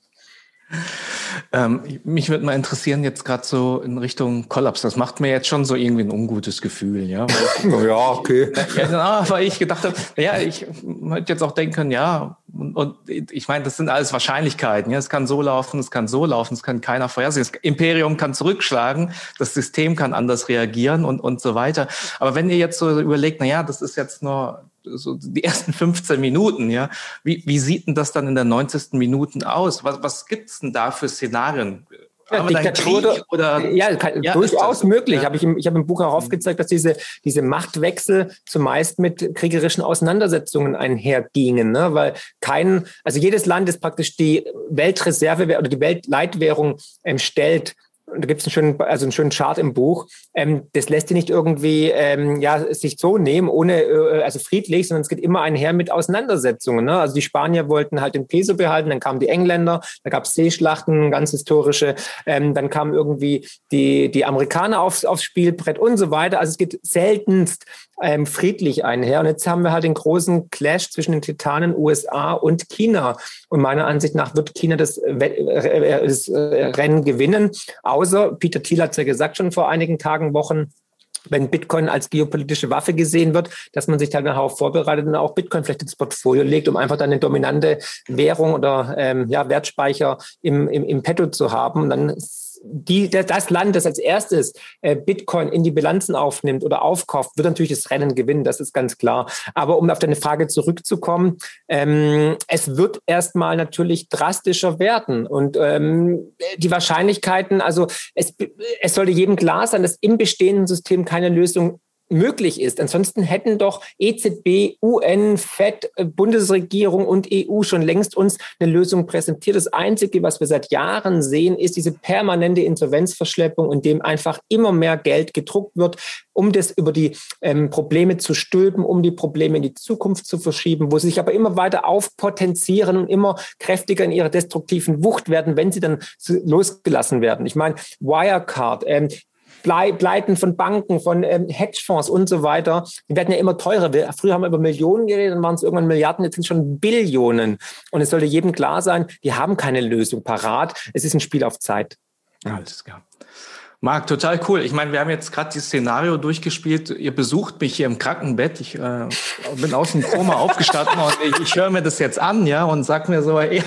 Ähm, mich würde mal interessieren, jetzt gerade so in Richtung Kollaps. Das macht mir jetzt schon so irgendwie ein ungutes Gefühl, ja. Weil, ja, okay. Ja, ah, weil ich gedacht habe, ja, ich hätte jetzt auch denken, ja, und, und ich meine, das sind alles Wahrscheinlichkeiten. Ja, es kann so laufen, es kann so laufen, es kann keiner vorhersehen. Das Imperium kann zurückschlagen, das System kann anders reagieren und, und so weiter. Aber wenn ihr jetzt so überlegt, na ja, das ist jetzt nur so die ersten 15 Minuten, ja. Wie, wie sieht denn das dann in der 90. Minuten aus? Was, was gibt's denn da für Szenarien? Ja, Diktatur oder ja, kann, ja durchaus möglich. Ja. Hab ich ich habe im Buch auch mhm. aufgezeigt, dass diese diese Machtwechsel zumeist mit kriegerischen Auseinandersetzungen einhergingen, ne? weil kein also jedes Land ist praktisch die Weltreserve oder die Weltleitwährung ähm, stellt da gibt es einen schönen, also einen schönen Chart im Buch. Ähm, das lässt sich nicht irgendwie ähm, ja, sich so nehmen, ohne, äh, also friedlich, sondern es geht immer einher mit Auseinandersetzungen. Ne? Also die Spanier wollten halt den Peso behalten, dann kamen die Engländer, da gab es Seeschlachten, ganz historische, ähm, dann kamen irgendwie die, die Amerikaner aufs, aufs Spielbrett und so weiter. Also es geht seltenst ähm, friedlich einher. Und jetzt haben wir halt den großen Clash zwischen den Titanen USA und China. Und meiner Ansicht nach wird China das, äh, äh, das äh, Rennen gewinnen. Außer, Peter Thiel hat es ja gesagt schon vor einigen Tagen, Wochen, wenn Bitcoin als geopolitische Waffe gesehen wird, dass man sich dann darauf vorbereitet und auch Bitcoin vielleicht ins Portfolio legt, um einfach dann eine dominante Währung oder ähm, ja, Wertspeicher im, im, im Petto zu haben. Und dann die, das Land, das als erstes äh, Bitcoin in die Bilanzen aufnimmt oder aufkauft, wird natürlich das Rennen gewinnen, das ist ganz klar. Aber um auf deine Frage zurückzukommen, ähm, es wird erstmal natürlich drastischer werden. Und ähm, die Wahrscheinlichkeiten, also es, es sollte jedem klar sein, dass im bestehenden System keine Lösung möglich ist. Ansonsten hätten doch EZB, UN, FED, äh, Bundesregierung und EU schon längst uns eine Lösung präsentiert. Das Einzige, was wir seit Jahren sehen, ist diese permanente Insolvenzverschleppung, in dem einfach immer mehr Geld gedruckt wird, um das über die ähm, Probleme zu stülpen, um die Probleme in die Zukunft zu verschieben, wo sie sich aber immer weiter aufpotenzieren und immer kräftiger in ihrer destruktiven Wucht werden, wenn sie dann losgelassen werden. Ich meine, Wirecard, ähm, Pleiten von Banken, von ähm, Hedgefonds und so weiter, die werden ja immer teurer. Wir, früher haben wir über Millionen geredet, dann waren es irgendwann Milliarden, jetzt sind es schon Billionen. Und es sollte jedem klar sein, die haben keine Lösung parat. Es ist ein Spiel auf Zeit. Alles klar. Marc, total cool. Ich meine, wir haben jetzt gerade dieses Szenario durchgespielt. Ihr besucht mich hier im Krankenbett. Ich äh, bin aus dem Koma aufgestanden und ich, ich höre mir das jetzt an, ja, und sag mir so, ja,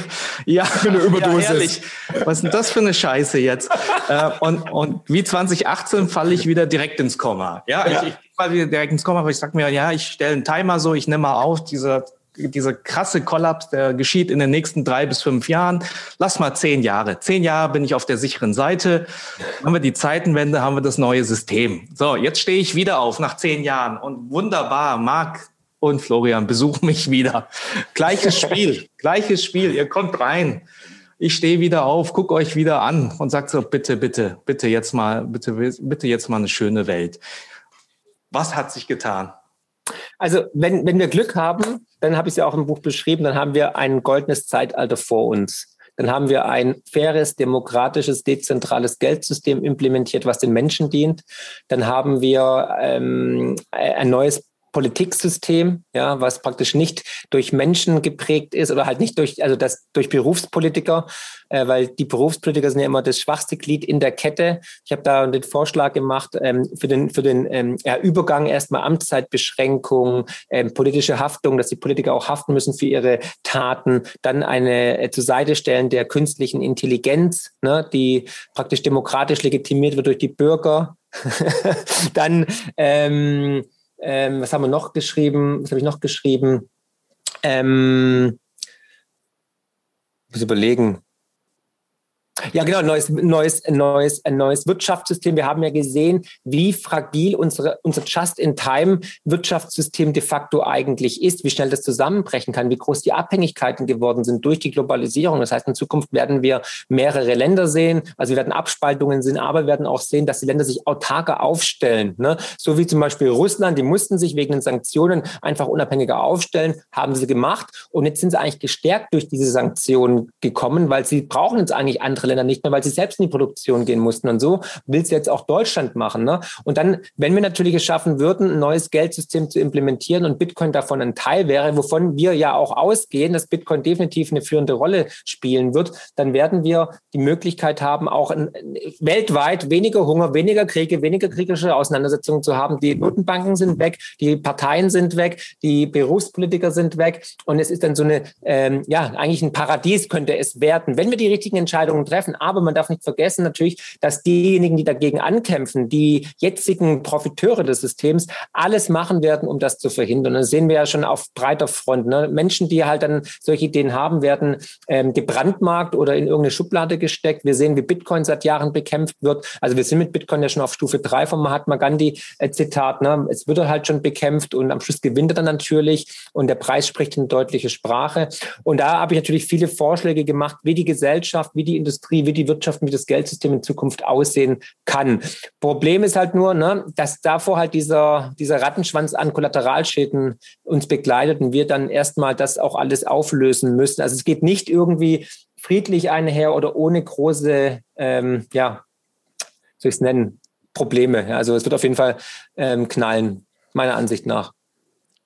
ja für eine Überdosis. Ja, ehrlich, was ist denn das für eine Scheiße jetzt? äh, und, und wie 2018 falle ich wieder direkt ins Koma. Ja, ja. ich, ich falle wieder direkt ins Koma, aber ich sag mir, ja, ich stelle einen Timer so, ich nehme mal auf, dieser dieser krasse Kollaps, der geschieht in den nächsten drei bis fünf Jahren. Lass mal zehn Jahre. Zehn Jahre bin ich auf der sicheren Seite. Haben wir die Zeitenwende, haben wir das neue System. So, jetzt stehe ich wieder auf nach zehn Jahren und wunderbar, Marc und Florian besuchen mich wieder. Gleiches Spiel, gleiches Spiel. Ihr kommt rein. ich stehe wieder auf, guck euch wieder an und sag so, bitte, bitte, bitte jetzt mal, bitte, bitte jetzt mal eine schöne Welt. Was hat sich getan? Also, wenn, wenn wir Glück haben, dann habe ich es ja auch im Buch beschrieben, dann haben wir ein goldenes Zeitalter vor uns. Dann haben wir ein faires, demokratisches, dezentrales Geldsystem implementiert, was den Menschen dient. Dann haben wir ähm, ein neues Politiksystem, ja, was praktisch nicht durch Menschen geprägt ist oder halt nicht durch, also das durch Berufspolitiker, äh, weil die Berufspolitiker sind ja immer das schwachste Glied in der Kette. Ich habe da den Vorschlag gemacht ähm, für den für den ähm, ja, Übergang erstmal Amtszeitbeschränkung, ähm, politische Haftung, dass die Politiker auch haften müssen für ihre Taten, dann eine äh, zur Seite stellen der künstlichen Intelligenz, ne, die praktisch demokratisch legitimiert wird durch die Bürger. dann ähm, ähm, was haben wir noch geschrieben? Was habe ich noch geschrieben? Ähm, muss überlegen. Ja, genau, neues, neues, neues, ein neues Wirtschaftssystem. Wir haben ja gesehen, wie fragil unsere, unser Just-in-Time-Wirtschaftssystem de facto eigentlich ist, wie schnell das zusammenbrechen kann, wie groß die Abhängigkeiten geworden sind durch die Globalisierung. Das heißt, in Zukunft werden wir mehrere Länder sehen, also wir werden Abspaltungen sehen, aber wir werden auch sehen, dass die Länder sich autarker aufstellen. Ne? So wie zum Beispiel Russland, die mussten sich wegen den Sanktionen einfach unabhängiger aufstellen, haben sie gemacht. Und jetzt sind sie eigentlich gestärkt durch diese Sanktionen gekommen, weil sie brauchen jetzt eigentlich andere Länder nicht mehr, weil sie selbst in die Produktion gehen mussten. Und so will es jetzt auch Deutschland machen. Ne? Und dann, wenn wir natürlich es schaffen würden, ein neues Geldsystem zu implementieren und Bitcoin davon ein Teil wäre, wovon wir ja auch ausgehen, dass Bitcoin definitiv eine führende Rolle spielen wird, dann werden wir die Möglichkeit haben, auch in, weltweit weniger Hunger, weniger Kriege, weniger kriegerische Auseinandersetzungen zu haben. Die Notenbanken sind weg, die Parteien sind weg, die Berufspolitiker sind weg. Und es ist dann so eine, ähm, ja, eigentlich ein Paradies könnte es werden, wenn wir die richtigen Entscheidungen treffen treffen. Aber man darf nicht vergessen natürlich, dass diejenigen, die dagegen ankämpfen, die jetzigen Profiteure des Systems, alles machen werden, um das zu verhindern. das sehen wir ja schon auf breiter Front. Ne? Menschen, die halt dann solche Ideen haben, werden ähm, gebrandmarkt oder in irgendeine Schublade gesteckt. Wir sehen, wie Bitcoin seit Jahren bekämpft wird. Also wir sind mit Bitcoin ja schon auf Stufe drei vom Mahatma Gandhi äh. Ne? Es wird halt schon bekämpft und am Schluss gewinnt er dann natürlich und der Preis spricht eine deutliche Sprache. Und da habe ich natürlich viele Vorschläge gemacht, wie die Gesellschaft, wie die Industrie Industrie, wie die Wirtschaft, wie das Geldsystem in Zukunft aussehen kann. Problem ist halt nur, ne, dass davor halt dieser, dieser Rattenschwanz an Kollateralschäden uns begleitet und wir dann erstmal das auch alles auflösen müssen. Also es geht nicht irgendwie friedlich einher oder ohne große, ähm, ja, soll ich es nennen, Probleme. Also es wird auf jeden Fall ähm, knallen, meiner Ansicht nach.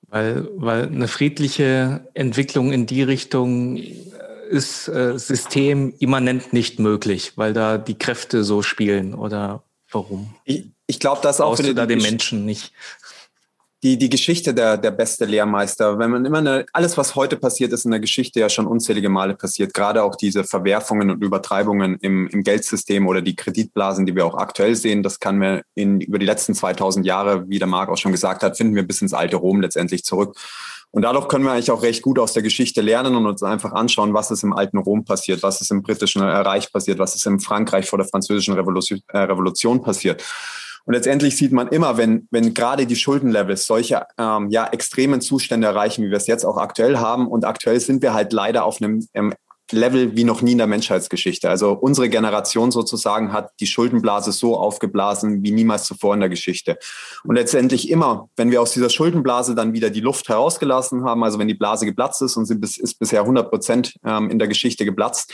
Weil, weil eine friedliche Entwicklung in die Richtung ist äh, System immanent nicht möglich, weil da die Kräfte so spielen oder warum? Ich, ich glaube, das auch für da den Menschen nicht. Die, die Geschichte der, der beste Lehrmeister. Wenn man immer eine, alles, was heute passiert, ist in der Geschichte ja schon unzählige Male passiert. Gerade auch diese Verwerfungen und Übertreibungen im, im Geldsystem oder die Kreditblasen, die wir auch aktuell sehen, das kann man in, über die letzten 2000 Jahre, wie der Marc auch schon gesagt hat, finden wir bis ins alte Rom letztendlich zurück. Und dadurch können wir eigentlich auch recht gut aus der Geschichte lernen und uns einfach anschauen, was ist im alten Rom passiert, was ist im britischen Reich passiert, was ist im Frankreich vor der französischen Revolution, äh, Revolution passiert. Und letztendlich sieht man immer, wenn, wenn gerade die Schuldenlevels solche ähm, ja, extremen Zustände erreichen, wie wir es jetzt auch aktuell haben, und aktuell sind wir halt leider auf einem ähm, Level wie noch nie in der Menschheitsgeschichte. Also unsere Generation sozusagen hat die Schuldenblase so aufgeblasen wie niemals zuvor in der Geschichte. Und letztendlich immer, wenn wir aus dieser Schuldenblase dann wieder die Luft herausgelassen haben, also wenn die Blase geplatzt ist und sie ist bisher 100 Prozent ähm, in der Geschichte geplatzt,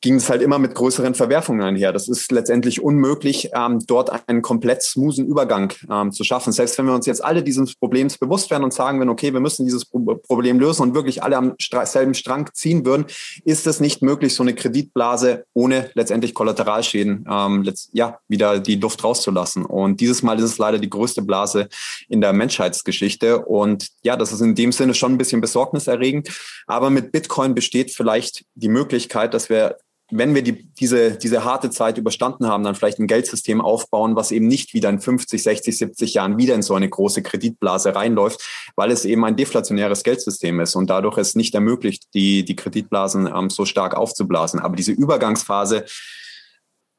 ging es halt immer mit größeren Verwerfungen einher. Das ist letztendlich unmöglich, ähm, dort einen komplett smoothen Übergang ähm, zu schaffen. Selbst wenn wir uns jetzt alle dieses Problems bewusst werden und sagen würden, okay, wir müssen dieses Problem lösen und wirklich alle am selben Strang ziehen würden, ist es nicht möglich, so eine Kreditblase ohne letztendlich Kollateralschäden ähm, ja, wieder die Luft rauszulassen. Und dieses Mal ist es leider die größte Blase in der Menschheitsgeschichte. Und ja, das ist in dem Sinne schon ein bisschen besorgniserregend. Aber mit Bitcoin besteht vielleicht die Möglichkeit, dass wir wenn wir die, diese, diese harte Zeit überstanden haben, dann vielleicht ein Geldsystem aufbauen, was eben nicht wieder in 50, 60, 70 Jahren wieder in so eine große Kreditblase reinläuft, weil es eben ein deflationäres Geldsystem ist und dadurch es nicht ermöglicht, die, die Kreditblasen ähm, so stark aufzublasen. Aber diese Übergangsphase,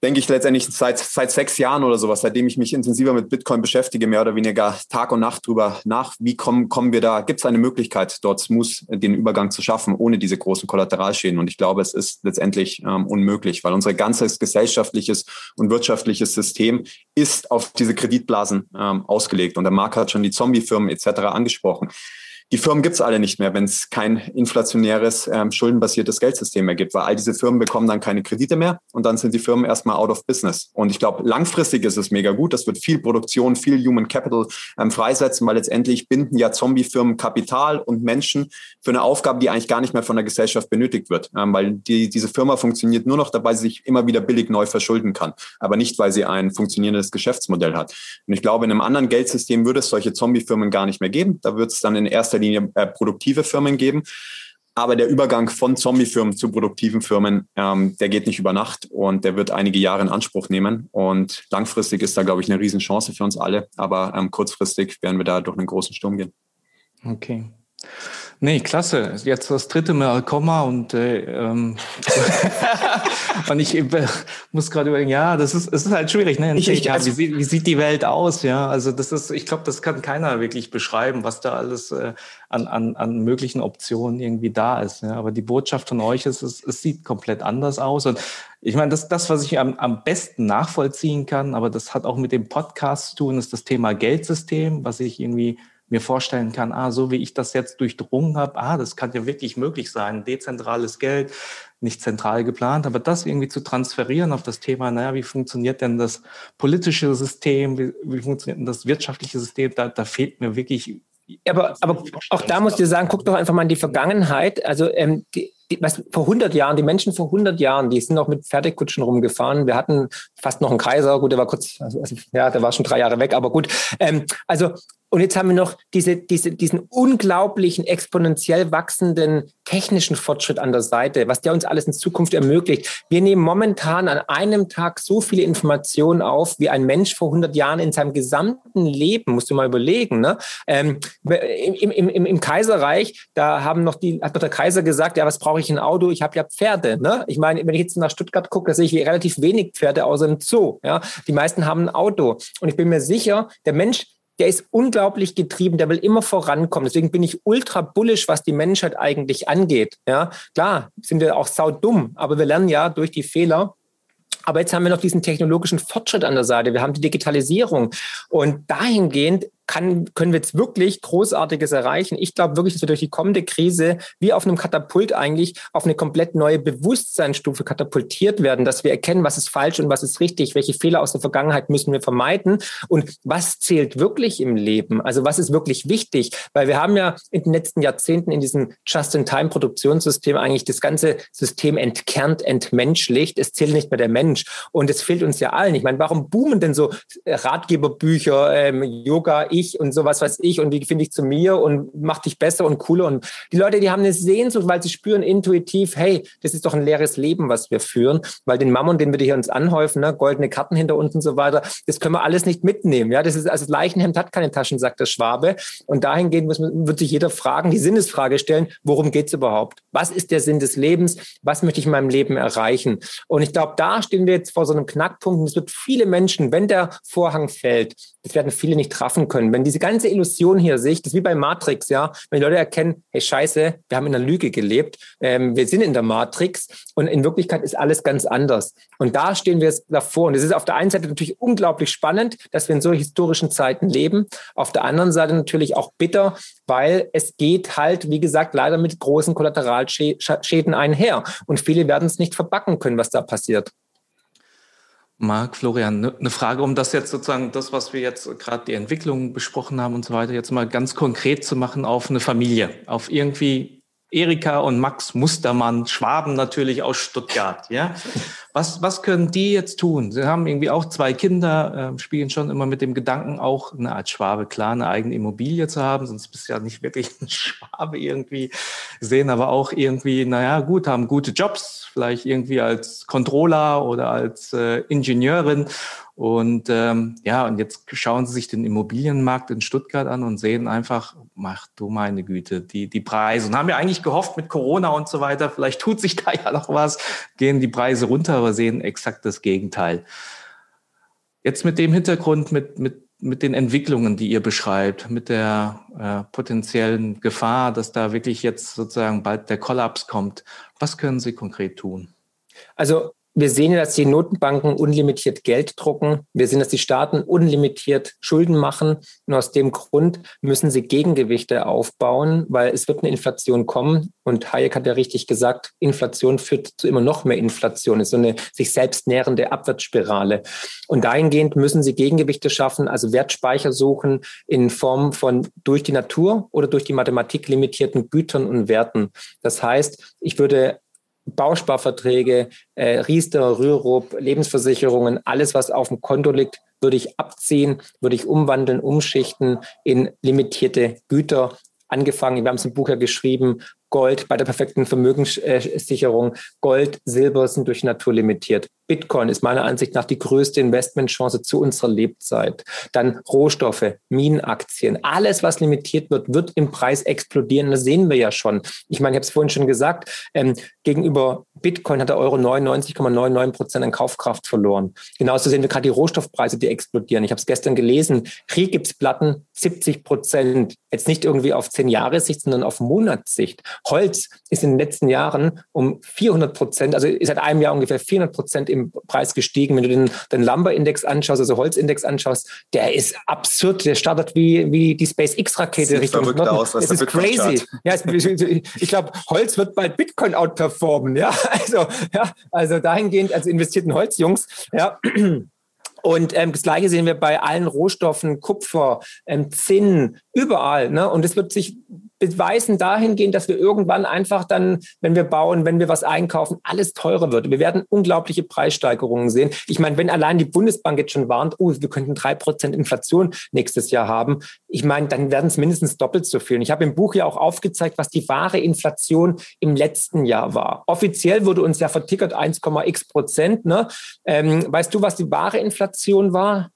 denke ich letztendlich seit, seit sechs Jahren oder sowas, seitdem ich mich intensiver mit Bitcoin beschäftige, mehr oder weniger Tag und Nacht drüber nach, wie kommen, kommen wir da, gibt es eine Möglichkeit, dort smooth den Übergang zu schaffen, ohne diese großen Kollateralschäden. Und ich glaube, es ist letztendlich ähm, unmöglich, weil unser ganzes gesellschaftliches und wirtschaftliches System ist auf diese Kreditblasen ähm, ausgelegt. Und der Marc hat schon die Zombie-Firmen etc. angesprochen. Die Firmen gibt es alle nicht mehr, wenn es kein inflationäres, ähm, schuldenbasiertes Geldsystem mehr gibt, weil all diese Firmen bekommen dann keine Kredite mehr und dann sind die Firmen erstmal out of business. Und ich glaube, langfristig ist es mega gut. Das wird viel Produktion, viel Human Capital ähm, freisetzen, weil letztendlich binden ja Zombie-Firmen Kapital und Menschen für eine Aufgabe, die eigentlich gar nicht mehr von der Gesellschaft benötigt wird, ähm, weil die, diese Firma funktioniert nur noch dabei, sie sich immer wieder billig neu verschulden kann, aber nicht, weil sie ein funktionierendes Geschäftsmodell hat. Und ich glaube, in einem anderen Geldsystem würde es solche Zombie-Firmen gar nicht mehr geben. Da wird es dann in erster erster Linie äh, produktive Firmen geben. Aber der Übergang von Zombie-Firmen zu produktiven Firmen, ähm, der geht nicht über Nacht und der wird einige Jahre in Anspruch nehmen. Und langfristig ist da, glaube ich, eine Riesenchance für uns alle. Aber ähm, kurzfristig werden wir da durch einen großen Sturm gehen. Okay. Nee, klasse. Jetzt das dritte Mal Komma und, äh, ähm, und ich äh, muss gerade überlegen, ja, das ist, es ist halt schwierig, ne? Ich, ich, ja, wie, sieht, wie sieht die Welt aus? Ja, also das ist, ich glaube, das kann keiner wirklich beschreiben, was da alles äh, an, an, an möglichen Optionen irgendwie da ist. Ja? Aber die Botschaft von euch ist, es, es sieht komplett anders aus. Und ich meine, das, das, was ich am, am besten nachvollziehen kann, aber das hat auch mit dem Podcast zu tun, ist das Thema Geldsystem, was ich irgendwie mir vorstellen kann, ah, so wie ich das jetzt durchdrungen habe, ah, das kann ja wirklich möglich sein, dezentrales Geld, nicht zentral geplant, aber das irgendwie zu transferieren auf das Thema, naja, wie funktioniert denn das politische System, wie, wie funktioniert denn das wirtschaftliche System, da, da fehlt mir wirklich aber, aber auch da muss ich dir sagen, guck doch einfach mal in die Vergangenheit. Also ähm, die, was, vor 100 Jahren, die Menschen vor 100 Jahren, die sind noch mit Pferdekutschen rumgefahren. Wir hatten fast noch einen Kaiser, gut, der war kurz, also, also ja, der war schon drei Jahre weg, aber gut. Ähm, also und jetzt haben wir noch diese, diese, diesen unglaublichen, exponentiell wachsenden technischen Fortschritt an der Seite, was der uns alles in Zukunft ermöglicht. Wir nehmen momentan an einem Tag so viele Informationen auf, wie ein Mensch vor 100 Jahren in seinem gesamten Leben, musst du mal überlegen. Ne? Ähm, im, im, im, Im Kaiserreich, da haben noch die, hat noch der Kaiser gesagt, ja, was brauche ich ein Auto? Ich habe ja Pferde. Ne? Ich meine, wenn ich jetzt nach Stuttgart gucke, da sehe ich relativ wenig Pferde außer im Zoo. Ja? Die meisten haben ein Auto. Und ich bin mir sicher, der Mensch der ist unglaublich getrieben, der will immer vorankommen. Deswegen bin ich ultra bullisch, was die Menschheit eigentlich angeht. Ja, klar, sind wir auch saudumm, aber wir lernen ja durch die Fehler. Aber jetzt haben wir noch diesen technologischen Fortschritt an der Seite. Wir haben die Digitalisierung. Und dahingehend kann, können wir jetzt wirklich Großartiges erreichen. Ich glaube wirklich, dass wir durch die kommende Krise wie auf einem Katapult eigentlich auf eine komplett neue Bewusstseinsstufe katapultiert werden, dass wir erkennen, was ist falsch und was ist richtig, welche Fehler aus der Vergangenheit müssen wir vermeiden und was zählt wirklich im Leben, also was ist wirklich wichtig, weil wir haben ja in den letzten Jahrzehnten in diesem Just-in-Time-Produktionssystem eigentlich das ganze System entkernt, entmenschlicht. Es zählt nicht mehr der Mensch und es fehlt uns ja allen. Ich meine, warum boomen denn so Ratgeberbücher, ähm, Yoga, ich und sowas weiß ich und wie finde ich zu mir und mach dich besser und cooler. Und die Leute, die haben eine Sehnsucht, weil sie spüren intuitiv, hey, das ist doch ein leeres Leben, was wir führen, weil den Mammon, den wir hier uns anhäufen, ne, goldene Karten hinter uns und so weiter, das können wir alles nicht mitnehmen. Ja, das ist also Leichenhemd hat keine Taschen, sagt der Schwabe. Und dahingehend muss wird sich jeder fragen, die Sinnesfrage stellen, worum geht es überhaupt? Was ist der Sinn des Lebens? Was möchte ich in meinem Leben erreichen? Und ich glaube, da stehen wir jetzt vor so einem Knackpunkt. Und es wird viele Menschen, wenn der Vorhang fällt, das werden viele nicht trafen können. Wenn diese ganze Illusion hier sich, das ist wie bei Matrix, ja, wenn die Leute erkennen, hey Scheiße, wir haben in der Lüge gelebt, ähm, wir sind in der Matrix und in Wirklichkeit ist alles ganz anders. Und da stehen wir jetzt davor. Und es ist auf der einen Seite natürlich unglaublich spannend, dass wir in so historischen Zeiten leben. Auf der anderen Seite natürlich auch bitter, weil es geht halt, wie gesagt, leider mit großen Kollateralschäden einher. Und viele werden es nicht verbacken können, was da passiert. Marc, Florian, ne, eine Frage, um das jetzt sozusagen, das, was wir jetzt gerade die Entwicklung besprochen haben und so weiter, jetzt mal ganz konkret zu machen auf eine Familie, auf irgendwie Erika und Max Mustermann, Schwaben natürlich aus Stuttgart. Ja, was, was können die jetzt tun? Sie haben irgendwie auch zwei Kinder, äh, spielen schon immer mit dem Gedanken, auch eine Art Schwabe, klar, eine eigene Immobilie zu haben, sonst bist du ja nicht wirklich ein Schwabe irgendwie, sehen aber auch irgendwie, naja, gut, haben gute Jobs, vielleicht irgendwie als Controller oder als äh, Ingenieurin und ähm, ja, und jetzt schauen Sie sich den Immobilienmarkt in Stuttgart an und sehen einfach, mach du meine Güte, die, die Preise. Und haben ja eigentlich gehofft mit Corona und so weiter, vielleicht tut sich da ja noch was, gehen die Preise runter aber sehen exakt das Gegenteil. Jetzt mit dem Hintergrund, mit, mit, mit den Entwicklungen, die ihr beschreibt, mit der äh, potenziellen Gefahr, dass da wirklich jetzt sozusagen bald der Kollaps kommt, was können Sie konkret tun? Also wir sehen ja, dass die Notenbanken unlimitiert Geld drucken. Wir sehen, dass die Staaten unlimitiert Schulden machen. Und aus dem Grund müssen sie Gegengewichte aufbauen, weil es wird eine Inflation kommen. Und Hayek hat ja richtig gesagt, Inflation führt zu immer noch mehr Inflation. Es ist so eine sich selbst nährende Abwärtsspirale. Und dahingehend müssen sie Gegengewichte schaffen, also Wertspeicher suchen in Form von durch die Natur oder durch die Mathematik limitierten Gütern und Werten. Das heißt, ich würde Bausparverträge, äh, Riester, Rürup, Lebensversicherungen, alles, was auf dem Konto liegt, würde ich abziehen, würde ich umwandeln, umschichten in limitierte Güter. Angefangen, wir haben es im Buch ja geschrieben, Gold bei der perfekten Vermögenssicherung. Gold, Silber sind durch Natur limitiert. Bitcoin ist meiner Ansicht nach die größte Investmentchance zu unserer Lebzeit. Dann Rohstoffe, Minenaktien, alles, was limitiert wird, wird im Preis explodieren. Das sehen wir ja schon. Ich meine, ich habe es vorhin schon gesagt, ähm, gegenüber Bitcoin hat der Euro 99,99 Prozent an Kaufkraft verloren. Genauso sehen wir gerade die Rohstoffpreise, die explodieren. Ich habe es gestern gelesen. Rigipsplatten 70 Prozent. Jetzt nicht irgendwie auf zehn Jahre Sicht, sondern auf Monatssicht. Holz ist in den letzten Jahren um 400 Prozent, also seit einem Jahr ungefähr 400 Prozent im Preis gestiegen. Wenn du den, den Lumber-Index anschaust, also Holzindex anschaust, der ist absurd. Der startet wie, wie die SpaceX-Rakete Richtung Norden. Aus, das ist crazy. Ja, ich glaube, Holz wird bald Bitcoin outperformen. Ja, also, ja, also dahingehend, also investierten Holzjungs, ja. Und ähm, das Gleiche sehen wir bei allen Rohstoffen, Kupfer, ähm, Zinn, überall. Ne? Und es wird sich beweisen dahingehend, dass wir irgendwann einfach dann, wenn wir bauen, wenn wir was einkaufen, alles teurer wird. Wir werden unglaubliche Preissteigerungen sehen. Ich meine, wenn allein die Bundesbank jetzt schon warnt, oh, wir könnten drei Prozent Inflation nächstes Jahr haben, ich meine, dann werden es mindestens doppelt so viel. Und ich habe im Buch ja auch aufgezeigt, was die wahre Inflation im letzten Jahr war. Offiziell wurde uns ja vertickert 1,x Prozent. Ne? Ähm, weißt du, was die wahre Inflation war?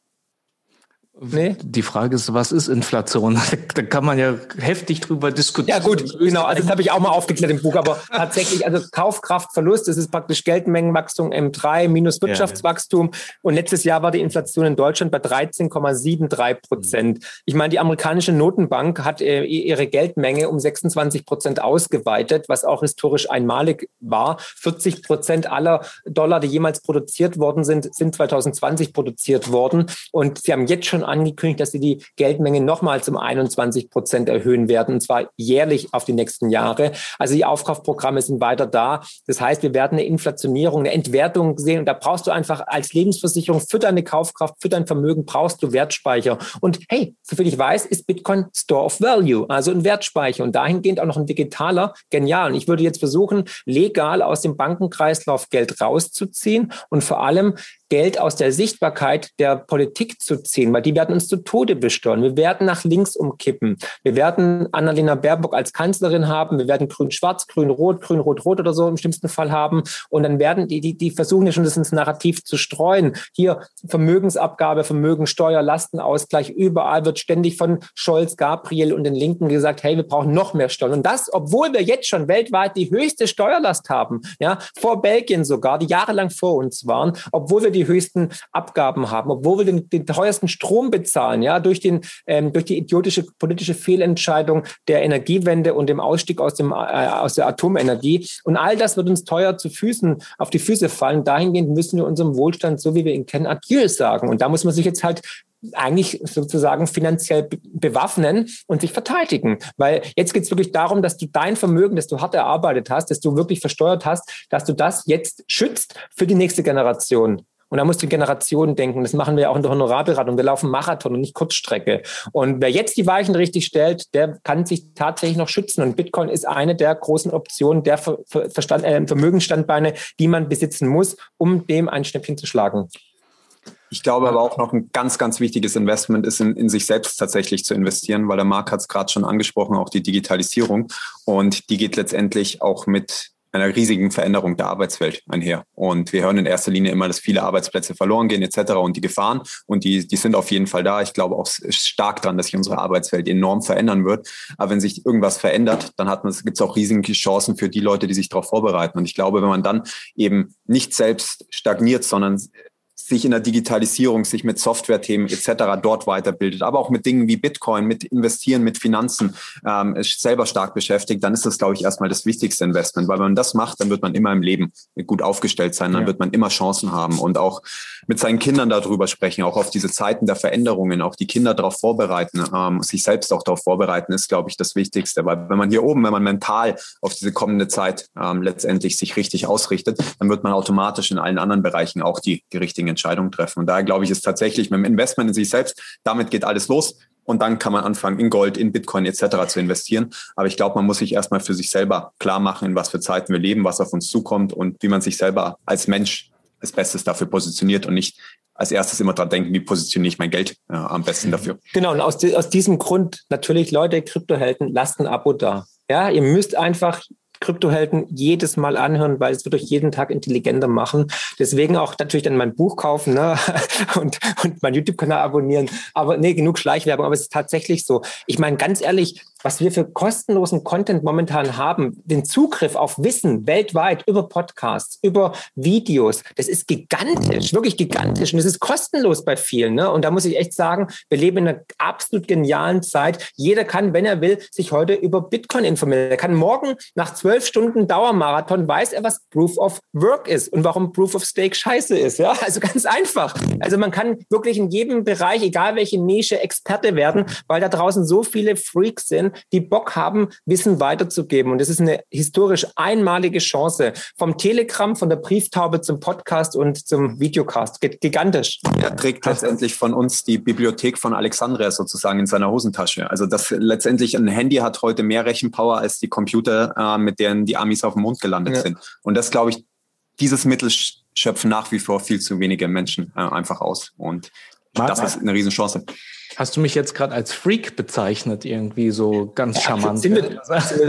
Nee? Die Frage ist, was ist Inflation? Da kann man ja heftig drüber diskutieren. Ja gut, genau, also das habe ich auch mal aufgeklärt im Buch, aber tatsächlich, also Kaufkraftverlust, das ist praktisch Geldmengenwachstum M3 minus Wirtschaftswachstum ja, ja. und letztes Jahr war die Inflation in Deutschland bei 13,73 Prozent. Mhm. Ich meine, die amerikanische Notenbank hat äh, ihre Geldmenge um 26 Prozent ausgeweitet, was auch historisch einmalig war. 40 Prozent aller Dollar, die jemals produziert worden sind, sind 2020 produziert worden und sie haben jetzt schon schon angekündigt, dass sie die Geldmenge nochmals um 21 Prozent erhöhen werden, und zwar jährlich auf die nächsten Jahre. Also die Aufkaufprogramme sind weiter da. Das heißt, wir werden eine Inflationierung, eine Entwertung sehen. Und da brauchst du einfach als Lebensversicherung für deine Kaufkraft, für dein Vermögen brauchst du Wertspeicher. Und hey, soviel ich weiß, ist Bitcoin Store of Value, also ein Wertspeicher. Und dahingehend auch noch ein digitaler, genial. Und ich würde jetzt versuchen, legal aus dem Bankenkreislauf Geld rauszuziehen und vor allem Geld aus der Sichtbarkeit der Politik zu ziehen, weil die werden uns zu Tode besteuern. Wir werden nach links umkippen. Wir werden Annalena Baerbock als Kanzlerin haben. Wir werden grün-schwarz, grün-rot, grün-rot-rot oder so im schlimmsten Fall haben. Und dann werden die, die, die versuchen ja schon das ins Narrativ zu streuen. Hier Vermögensabgabe, Vermögensteuer, Lastenausgleich. Überall wird ständig von Scholz, Gabriel und den Linken gesagt, hey, wir brauchen noch mehr Steuern. Und das, obwohl wir jetzt schon weltweit die höchste Steuerlast haben, ja, vor Belgien sogar, die jahrelang vor uns waren, obwohl wir die die höchsten Abgaben haben, obwohl wir den, den teuersten Strom bezahlen, ja, durch, den, ähm, durch die idiotische politische Fehlentscheidung der Energiewende und dem Ausstieg aus, dem, äh, aus der Atomenergie. Und all das wird uns teuer zu Füßen, auf die Füße fallen. Dahingehend müssen wir unserem Wohlstand, so wie wir ihn kennen, Adieu sagen. Und da muss man sich jetzt halt eigentlich sozusagen finanziell bewaffnen und sich verteidigen. Weil jetzt geht es wirklich darum, dass du dein Vermögen, das du hart erarbeitet hast, das du wirklich versteuert hast, dass du das jetzt schützt für die nächste Generation. Und da musst du Generationen denken. Das machen wir auch in der Honorarberatung. Wir laufen Marathon und nicht Kurzstrecke. Und wer jetzt die Weichen richtig stellt, der kann sich tatsächlich noch schützen. Und Bitcoin ist eine der großen Optionen, der Verstand, äh, Vermögensstandbeine, die man besitzen muss, um dem ein Schnäppchen zu schlagen. Ich glaube aber auch noch ein ganz, ganz wichtiges Investment ist in, in sich selbst tatsächlich zu investieren, weil der Marc hat es gerade schon angesprochen, auch die Digitalisierung. Und die geht letztendlich auch mit einer riesigen Veränderung der Arbeitswelt einher. Und wir hören in erster Linie immer, dass viele Arbeitsplätze verloren gehen etc. Und die Gefahren, und die, die sind auf jeden Fall da. Ich glaube auch stark daran, dass sich unsere Arbeitswelt enorm verändern wird. Aber wenn sich irgendwas verändert, dann gibt es auch riesige Chancen für die Leute, die sich darauf vorbereiten. Und ich glaube, wenn man dann eben nicht selbst stagniert, sondern sich in der Digitalisierung, sich mit Software-Themen etc. dort weiterbildet, aber auch mit Dingen wie Bitcoin, mit Investieren, mit Finanzen ähm, selber stark beschäftigt, dann ist das, glaube ich, erstmal das wichtigste Investment. Weil wenn man das macht, dann wird man immer im Leben gut aufgestellt sein, dann ja. wird man immer Chancen haben und auch mit seinen Kindern darüber sprechen, auch auf diese Zeiten der Veränderungen, auch die Kinder darauf vorbereiten, ähm, sich selbst auch darauf vorbereiten, ist, glaube ich, das Wichtigste. Weil wenn man hier oben, wenn man mental auf diese kommende Zeit ähm, letztendlich sich richtig ausrichtet, dann wird man automatisch in allen anderen Bereichen auch die, die richtigen Entscheidungen treffen. Und daher glaube ich, ist tatsächlich mit dem Investment in sich selbst, damit geht alles los. Und dann kann man anfangen, in Gold, in Bitcoin etc. zu investieren. Aber ich glaube, man muss sich erstmal für sich selber klar machen, in was für Zeiten wir leben, was auf uns zukommt und wie man sich selber als Mensch als Bestes dafür positioniert und nicht als erstes immer dran denken, wie positioniere ich mein Geld äh, am besten dafür. Genau, und aus, aus diesem Grund natürlich, Leute, Kryptohelden, lasst ein Abo da. Ja, ihr müsst einfach Kryptohelden jedes Mal anhören, weil es wird euch jeden Tag intelligenter machen. Deswegen auch natürlich dann mein Buch kaufen ne? und, und mein YouTube-Kanal abonnieren. Aber nee, genug Schleichwerbung. Aber es ist tatsächlich so. Ich meine, ganz ehrlich, was wir für kostenlosen Content momentan haben, den Zugriff auf Wissen weltweit über Podcasts, über Videos, das ist gigantisch, wirklich gigantisch. Und das ist kostenlos bei vielen. Ne? Und da muss ich echt sagen, wir leben in einer absolut genialen Zeit. Jeder kann, wenn er will, sich heute über Bitcoin informieren. Er kann morgen nach zwölf Stunden Dauermarathon weiß er, was Proof of Work ist und warum Proof of Stake scheiße ist. Ja? Also ganz einfach. Also man kann wirklich in jedem Bereich, egal welche Nische, Experte werden, weil da draußen so viele Freaks sind, die Bock haben, Wissen weiterzugeben. Und das ist eine historisch einmalige Chance. Vom Telegram, von der Brieftaube zum Podcast und zum Videocast. Gigantisch. Er trägt letztendlich von uns die Bibliothek von Alexandria sozusagen in seiner Hosentasche. Also das letztendlich ein Handy hat heute mehr Rechenpower als die Computer, äh, mit denen die Amis auf dem Mond gelandet ja. sind. Und das glaube ich, dieses Mittel schöpfen nach wie vor viel zu wenige Menschen äh, einfach aus. Und das ist eine Riesenchance. Hast du mich jetzt gerade als Freak bezeichnet, irgendwie so ganz charmant? Sind wir,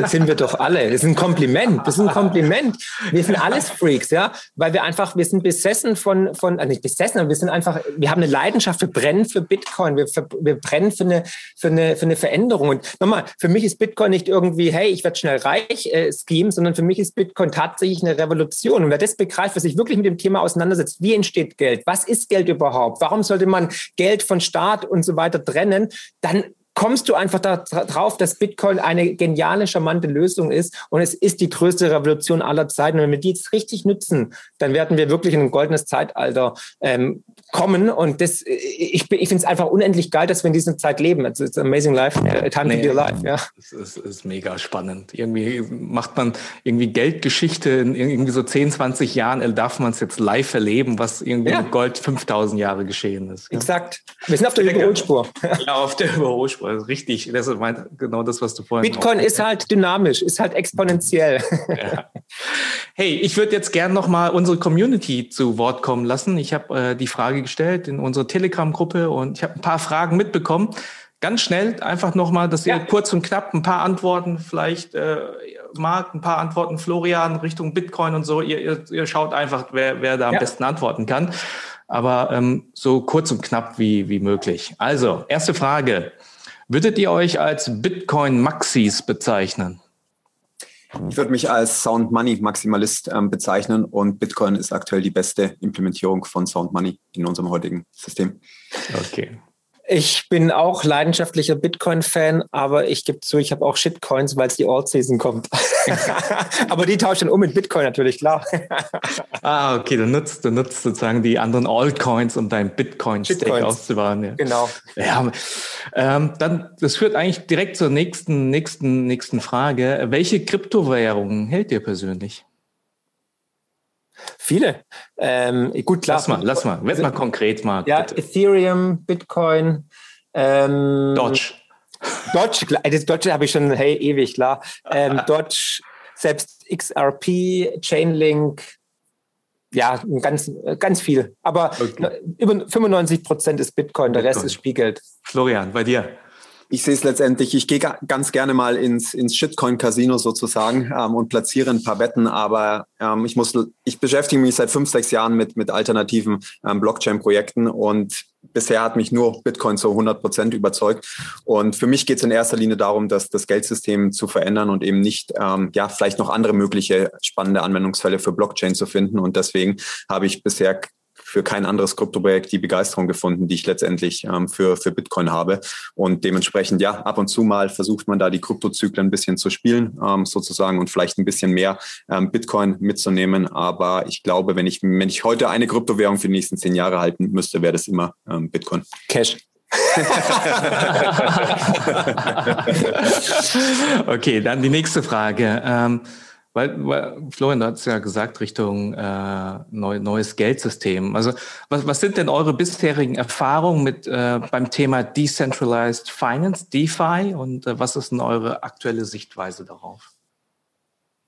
sind wir doch alle. Das ist ein Kompliment. Das ist ein Kompliment. Wir sind alles Freaks, ja, weil wir einfach, wir sind besessen von, von also nicht besessen, aber wir sind einfach, wir haben eine Leidenschaft, wir brennen für Bitcoin, wir, wir brennen für eine, für, eine, für eine Veränderung. Und nochmal, für mich ist Bitcoin nicht irgendwie, hey, ich werde schnell reich, äh, Scheme, sondern für mich ist Bitcoin tatsächlich eine Revolution. Und wer das begreift, wer sich wirklich mit dem Thema auseinandersetzt, wie entsteht Geld? Was ist Geld überhaupt? Warum sollte man Geld von Staat und so weiter weiter trennen, dann kommst du einfach darauf, dass Bitcoin eine geniale, charmante Lösung ist und es ist die größte Revolution aller Zeiten. Und wenn wir die jetzt richtig nützen, dann werden wir wirklich in ein goldenes Zeitalter ähm, kommen. Und das, ich, ich finde es einfach unendlich geil, dass wir in dieser Zeit leben. It's, it's amazing life, uh, time nee, to be alive. Ja. Es ist, ist, mega spannend. Irgendwie macht man irgendwie Geldgeschichte in irgendwie so 10, 20 Jahren, äh, darf man es jetzt live erleben, was irgendwie ja. mit Gold 5000 Jahre geschehen ist. Ja. Exakt. Wir sind auf der Überholspur. Ja, auf der Überholspur. Ist richtig. Das ist genau das, was du vorhin Bitcoin ist halt dynamisch, ist halt exponentiell. Ja. Hey, ich würde jetzt gern nochmal unsere Community zu Wort kommen lassen. Ich habe äh, die Frage gestellt in unsere Telegram-Gruppe und ich habe ein paar Fragen mitbekommen. Ganz schnell, einfach nochmal, dass ihr kurz und knapp ein paar Antworten, vielleicht äh, Marc, ein paar Antworten, Florian, Richtung Bitcoin und so. Ihr, ihr, ihr schaut einfach, wer, wer da am ja. besten antworten kann. Aber ähm, so kurz und knapp wie, wie möglich. Also, erste Frage. Würdet ihr euch als Bitcoin-Maxis bezeichnen? Ich würde mich als Sound Money Maximalist ähm, bezeichnen und Bitcoin ist aktuell die beste Implementierung von Sound Money in unserem heutigen System. Okay. Ich bin auch leidenschaftlicher Bitcoin-Fan, aber ich gebe zu, ich habe auch Shitcoins, weil es die Alt-Season kommt. aber die tauschen um mit Bitcoin natürlich, klar. ah, okay, du nutzt, du nutzt sozusagen die anderen Altcoins, um dein Bitcoin-Stake auszubauen. Ja. Genau. Ja, ähm, dann, das führt eigentlich direkt zur nächsten, nächsten, nächsten Frage. Welche Kryptowährungen hält ihr persönlich? Viele. Ähm, gut, klar. Lass mal, lass mal. Werd mal konkret, Marc. Ja, bitte. Ethereum, Bitcoin. Ähm, Dodge. Dodge, das Dodge habe ich schon, hey, ewig, klar. Ähm, Dodge, selbst XRP, Chainlink, ja, ganz, ganz viel. Aber okay. über 95 Prozent ist Bitcoin, der Bitcoin. Rest ist Spielgeld. Florian, bei dir? Ich sehe es letztendlich, ich gehe ganz gerne mal ins, ins Shitcoin-Casino sozusagen ähm, und platziere ein paar Wetten, aber ähm, ich muss, ich beschäftige mich seit fünf, sechs Jahren mit, mit alternativen ähm, Blockchain-Projekten und bisher hat mich nur Bitcoin zu 100 Prozent überzeugt. Und für mich geht es in erster Linie darum, dass das Geldsystem zu verändern und eben nicht, ähm, ja, vielleicht noch andere mögliche spannende Anwendungsfälle für Blockchain zu finden. Und deswegen habe ich bisher für kein anderes Kryptoprojekt die Begeisterung gefunden, die ich letztendlich ähm, für, für Bitcoin habe. Und dementsprechend, ja, ab und zu mal versucht man da die Kryptozyklen ein bisschen zu spielen, ähm, sozusagen, und vielleicht ein bisschen mehr ähm, Bitcoin mitzunehmen. Aber ich glaube, wenn ich, wenn ich heute eine Kryptowährung für die nächsten zehn Jahre halten müsste, wäre das immer ähm, Bitcoin. Cash. okay, dann die nächste Frage. Weil, weil Florian, du hast ja gesagt, Richtung äh, neu, neues Geldsystem. Also was, was sind denn eure bisherigen Erfahrungen mit äh, beim Thema Decentralized Finance, DeFi und äh, was ist denn eure aktuelle Sichtweise darauf?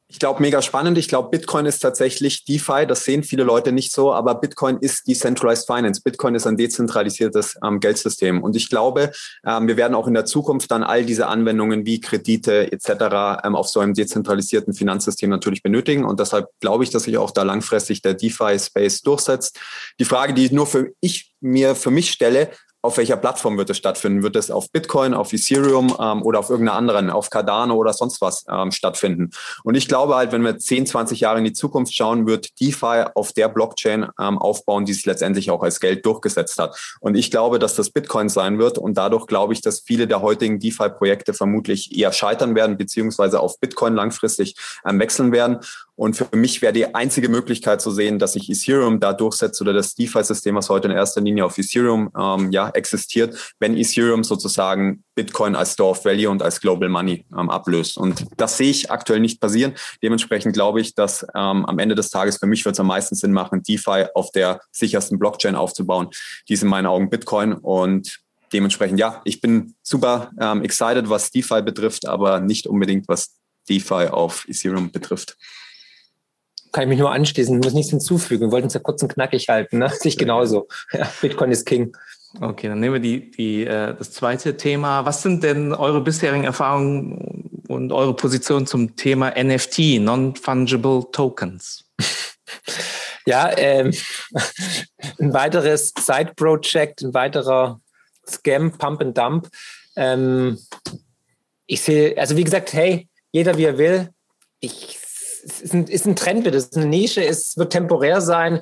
Ich glaube, mega spannend. Ich glaube, Bitcoin ist tatsächlich DeFi. Das sehen viele Leute nicht so, aber Bitcoin ist Decentralized Finance. Bitcoin ist ein dezentralisiertes ähm, Geldsystem. Und ich glaube, ähm, wir werden auch in der Zukunft dann all diese Anwendungen wie Kredite etc. Ähm, auf so einem dezentralisierten Finanzsystem natürlich benötigen. Und deshalb glaube ich, dass sich auch da langfristig der DeFi-Space durchsetzt. Die Frage, die nur für ich mir für mich stelle, auf welcher Plattform wird es stattfinden? Wird es auf Bitcoin, auf Ethereum ähm, oder auf irgendeiner anderen, auf Cardano oder sonst was ähm, stattfinden? Und ich glaube halt, wenn wir 10, 20 Jahre in die Zukunft schauen, wird DeFi auf der Blockchain ähm, aufbauen, die sich letztendlich auch als Geld durchgesetzt hat. Und ich glaube, dass das Bitcoin sein wird und dadurch glaube ich, dass viele der heutigen DeFi-Projekte vermutlich eher scheitern werden, beziehungsweise auf Bitcoin langfristig ähm, wechseln werden. Und für mich wäre die einzige Möglichkeit zu sehen, dass sich Ethereum da durchsetzt oder das DeFi-System, was heute in erster Linie auf Ethereum ähm, ja, existiert, wenn Ethereum sozusagen Bitcoin als Store of Value und als Global Money ähm, ablöst. Und das sehe ich aktuell nicht passieren. Dementsprechend glaube ich, dass ähm, am Ende des Tages für mich wird es am meisten Sinn machen, DeFi auf der sichersten Blockchain aufzubauen. Die ist in meinen Augen Bitcoin und dementsprechend, ja, ich bin super ähm, excited, was DeFi betrifft, aber nicht unbedingt, was DeFi auf Ethereum betrifft kann ich mich nur anschließen, muss nichts hinzufügen. Wir wollten es ja kurz und knackig halten, ne? Sich genauso. Ja, Bitcoin ist King. Okay, dann nehmen wir die, die, äh, das zweite Thema. Was sind denn eure bisherigen Erfahrungen und eure Position zum Thema NFT, Non-Fungible Tokens? Ja, ähm, ein weiteres Side-Project, ein weiterer Scam, Pump and Dump. Ähm, ich sehe, also wie gesagt, hey, jeder wie er will. Ich ist ein, ist ein Trend, es ist eine Nische, es wird temporär sein,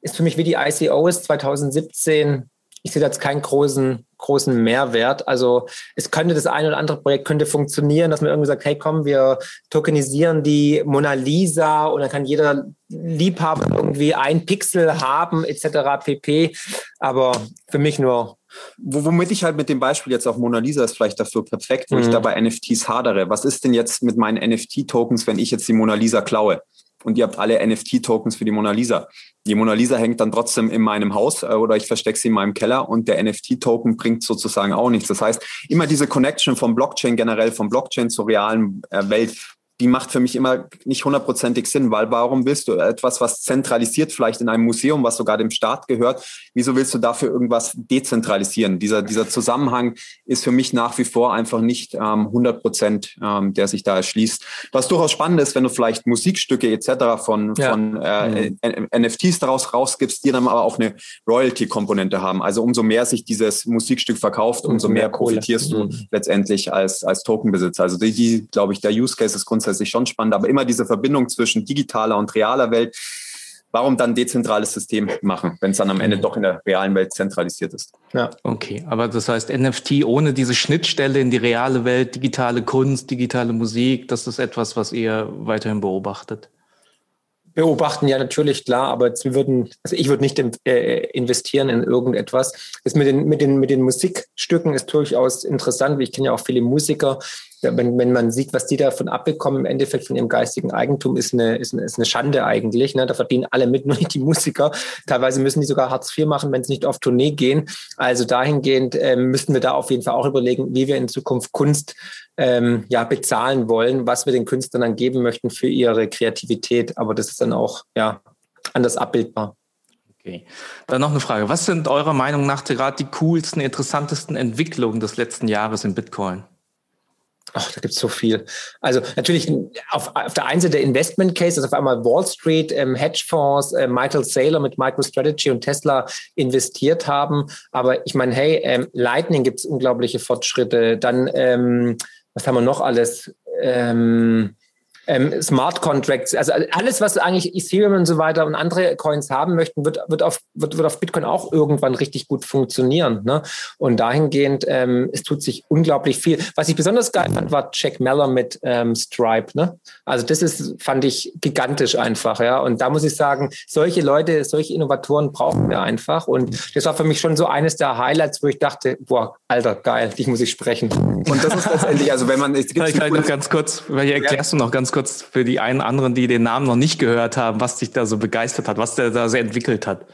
ist für mich wie die ICOs 2017. Ich sehe da jetzt keinen großen, großen Mehrwert. Also es könnte das eine oder andere Projekt könnte funktionieren, dass man irgendwie sagt, hey komm, wir tokenisieren die Mona Lisa und dann kann jeder Liebhaber irgendwie ein Pixel haben etc. pp. Aber für mich nur womit ich halt mit dem Beispiel jetzt auch Mona Lisa ist vielleicht dafür perfekt, wo mhm. ich da bei NFTs hadere. Was ist denn jetzt mit meinen NFT-Tokens, wenn ich jetzt die Mona Lisa klaue? Und ihr habt alle NFT-Tokens für die Mona Lisa. Die Mona Lisa hängt dann trotzdem in meinem Haus äh, oder ich verstecke sie in meinem Keller und der NFT-Token bringt sozusagen auch nichts. Das heißt, immer diese Connection vom Blockchain generell, vom Blockchain zur realen äh, Welt die macht für mich immer nicht hundertprozentig Sinn, weil warum willst du etwas, was zentralisiert vielleicht in einem Museum, was sogar dem Staat gehört, wieso willst du dafür irgendwas dezentralisieren? Dieser, dieser Zusammenhang ist für mich nach wie vor einfach nicht ähm, 100 Prozent, ähm, der sich da erschließt. Was durchaus spannend ist, wenn du vielleicht Musikstücke etc. von, ja. von äh, mhm. NFTs daraus rausgibst, die dann aber auch eine Royalty-Komponente haben. Also umso mehr sich dieses Musikstück verkauft, umso mehr profitierst du mhm. letztendlich als, als Tokenbesitzer. Also die, die glaube ich, der Use Case ist grundsätzlich grundsätzlich schon spannend, aber immer diese Verbindung zwischen digitaler und realer Welt. Warum dann dezentrales System machen, wenn es dann am Ende doch in der realen Welt zentralisiert ist? Ja. Okay, aber das heißt NFT ohne diese Schnittstelle in die reale Welt, digitale Kunst, digitale Musik, das ist etwas, was ihr weiterhin beobachtet? beobachten, ja natürlich, klar, aber jetzt, wir würden, also ich würde nicht äh, investieren in irgendetwas. Das mit den, mit den, mit den Musikstücken ist durchaus interessant, ich kenne ja auch viele Musiker, wenn, wenn man sieht, was die davon abbekommen, im Endeffekt von ihrem geistigen Eigentum, ist eine, ist eine, ist eine Schande eigentlich. Ne? Da verdienen alle mit, nur nicht die Musiker. Teilweise müssen die sogar Hartz IV machen, wenn sie nicht auf Tournee gehen. Also dahingehend äh, müssten wir da auf jeden Fall auch überlegen, wie wir in Zukunft Kunst ähm, ja, bezahlen wollen, was wir den Künstlern dann geben möchten für ihre Kreativität. Aber das ist dann auch ja, anders abbildbar. Okay. Dann noch eine Frage. Was sind eurer Meinung nach gerade die coolsten, interessantesten Entwicklungen des letzten Jahres in Bitcoin? Ach, da gibt's so viel. Also natürlich auf, auf der einen Seite der Investment Case, also auf einmal Wall Street, ähm, Hedgefonds, äh, Michael Saylor mit MicroStrategy und Tesla investiert haben. Aber ich meine, hey, ähm, Lightning gibt's unglaubliche Fortschritte. Dann, ähm, was haben wir noch alles? Ähm, ähm, Smart Contracts, also alles, was eigentlich Ethereum und so weiter und andere Coins haben möchten, wird, wird, auf, wird, wird auf Bitcoin auch irgendwann richtig gut funktionieren. Ne? Und dahingehend, ähm, es tut sich unglaublich viel. Was ich besonders geil fand, war Jack Meller mit ähm, Stripe. Ne? Also das ist, fand ich gigantisch einfach. Ja? Und da muss ich sagen, solche Leute, solche Innovatoren brauchen wir einfach. Und das war für mich schon so eines der Highlights, wo ich dachte, boah, Alter, geil, dich muss ich sprechen. Und das ist letztendlich, also wenn man... Es gibt noch ganz kurz, weil hier erklärst ja. du noch ganz kurz, kurz für die einen anderen, die den Namen noch nicht gehört haben, was dich da so begeistert hat, was der da so entwickelt hat?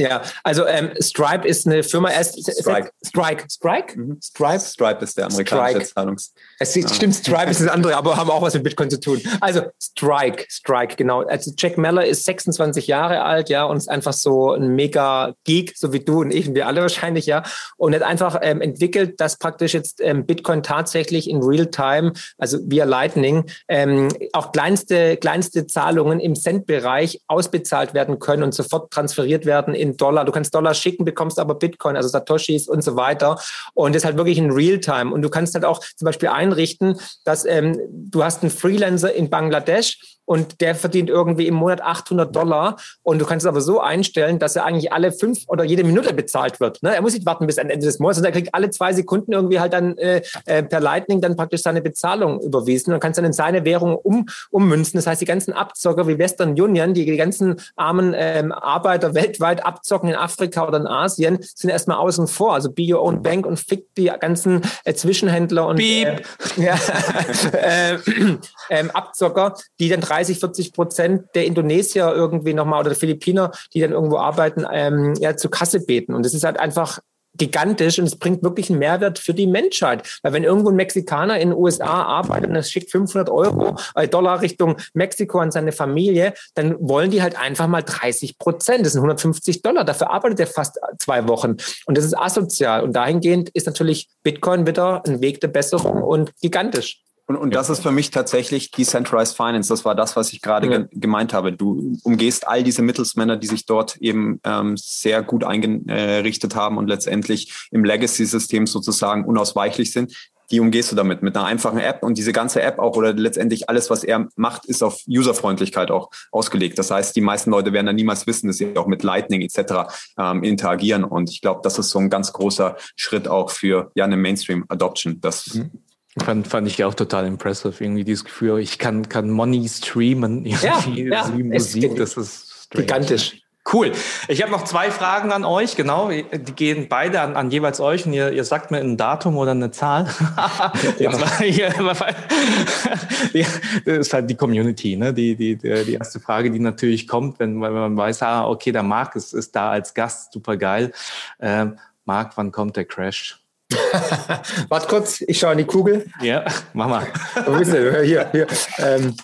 Ja, also ähm, Stripe ist eine Firma. Erst, Strike. Strike. Strike? Mhm. Stripe? Stripe ist der amerikanische Strike. Zahlungs. Es ja. stimmt, Stripe ist das andere, aber haben auch was mit Bitcoin zu tun. Also Strike, Strike, genau. Also Jack Meller ist 26 Jahre alt, ja, und ist einfach so ein mega Geek, so wie du und ich und wir alle wahrscheinlich, ja. Und hat einfach ähm, entwickelt, dass praktisch jetzt ähm, Bitcoin tatsächlich in Real-Time, also via Lightning, ähm, auch kleinste, kleinste Zahlungen im Cent-Bereich ausbezahlt werden können und sofort transferiert werden in in Dollar. Du kannst Dollar schicken, bekommst aber Bitcoin, also Satoshis und so weiter. Und das ist halt wirklich in Realtime. Und du kannst halt auch zum Beispiel einrichten, dass ähm, du hast einen Freelancer in Bangladesch und der verdient irgendwie im Monat 800 Dollar und du kannst es aber so einstellen, dass er eigentlich alle fünf oder jede Minute bezahlt wird. Ne? Er muss nicht warten bis Ende des Monats, sondern er kriegt alle zwei Sekunden irgendwie halt dann äh, äh, per Lightning dann praktisch seine Bezahlung überwiesen und kannst dann in seine Währung um, ummünzen. Das heißt, die ganzen Abzocker wie Western Union, die die ganzen armen ähm, Arbeiter weltweit abzocken in Afrika oder in Asien, sind erstmal außen vor. Also Be Your Own Bank und fickt die ganzen äh, Zwischenhändler und äh, ja, äh, äh, Abzocker, die dann drei 30, 40 Prozent der Indonesier irgendwie nochmal oder der Philippiner, die dann irgendwo arbeiten, ähm, ja, zur Kasse beten. Und das ist halt einfach gigantisch und es bringt wirklich einen Mehrwert für die Menschheit. Weil wenn irgendwo ein Mexikaner in den USA arbeitet und es schickt 500 Euro, äh, Dollar Richtung Mexiko an seine Familie, dann wollen die halt einfach mal 30 Prozent. Das sind 150 Dollar. Dafür arbeitet er fast zwei Wochen. Und das ist asozial. Und dahingehend ist natürlich Bitcoin wieder ein Weg der Besserung und gigantisch. Und, und das ist für mich tatsächlich Decentralized Finance. Das war das, was ich gerade ja. ge gemeint habe. Du umgehst all diese Mittelsmänner, die sich dort eben ähm, sehr gut eingerichtet haben und letztendlich im Legacy-System sozusagen unausweichlich sind. Die umgehst du damit mit einer einfachen App und diese ganze App auch oder letztendlich alles, was er macht, ist auf Userfreundlichkeit auch ausgelegt. Das heißt, die meisten Leute werden dann niemals wissen, dass sie auch mit Lightning etc. Ähm, interagieren. Und ich glaube, das ist so ein ganz großer Schritt auch für ja eine Mainstream-Adoption. Das mhm Fand, fand ich auch total impressive. Irgendwie dieses Gefühl, ich kann, kann Money streamen, ja, ja, Musik, das ist strange. gigantisch. Cool. Ich habe noch zwei Fragen an euch, genau. Die gehen beide an, an jeweils euch und ihr, ihr sagt mir ein Datum oder eine Zahl. ja. das ist halt die Community, ne? Die, die, die erste Frage, die natürlich kommt, wenn, wenn man weiß, ah, okay, der Marc ist, ist da als Gast, super geil. Ähm, Marc, wann kommt der Crash? Warte kurz, ich schaue in die Kugel. Ja, mach mal. Wo bist du? Hier, hier. Ähm,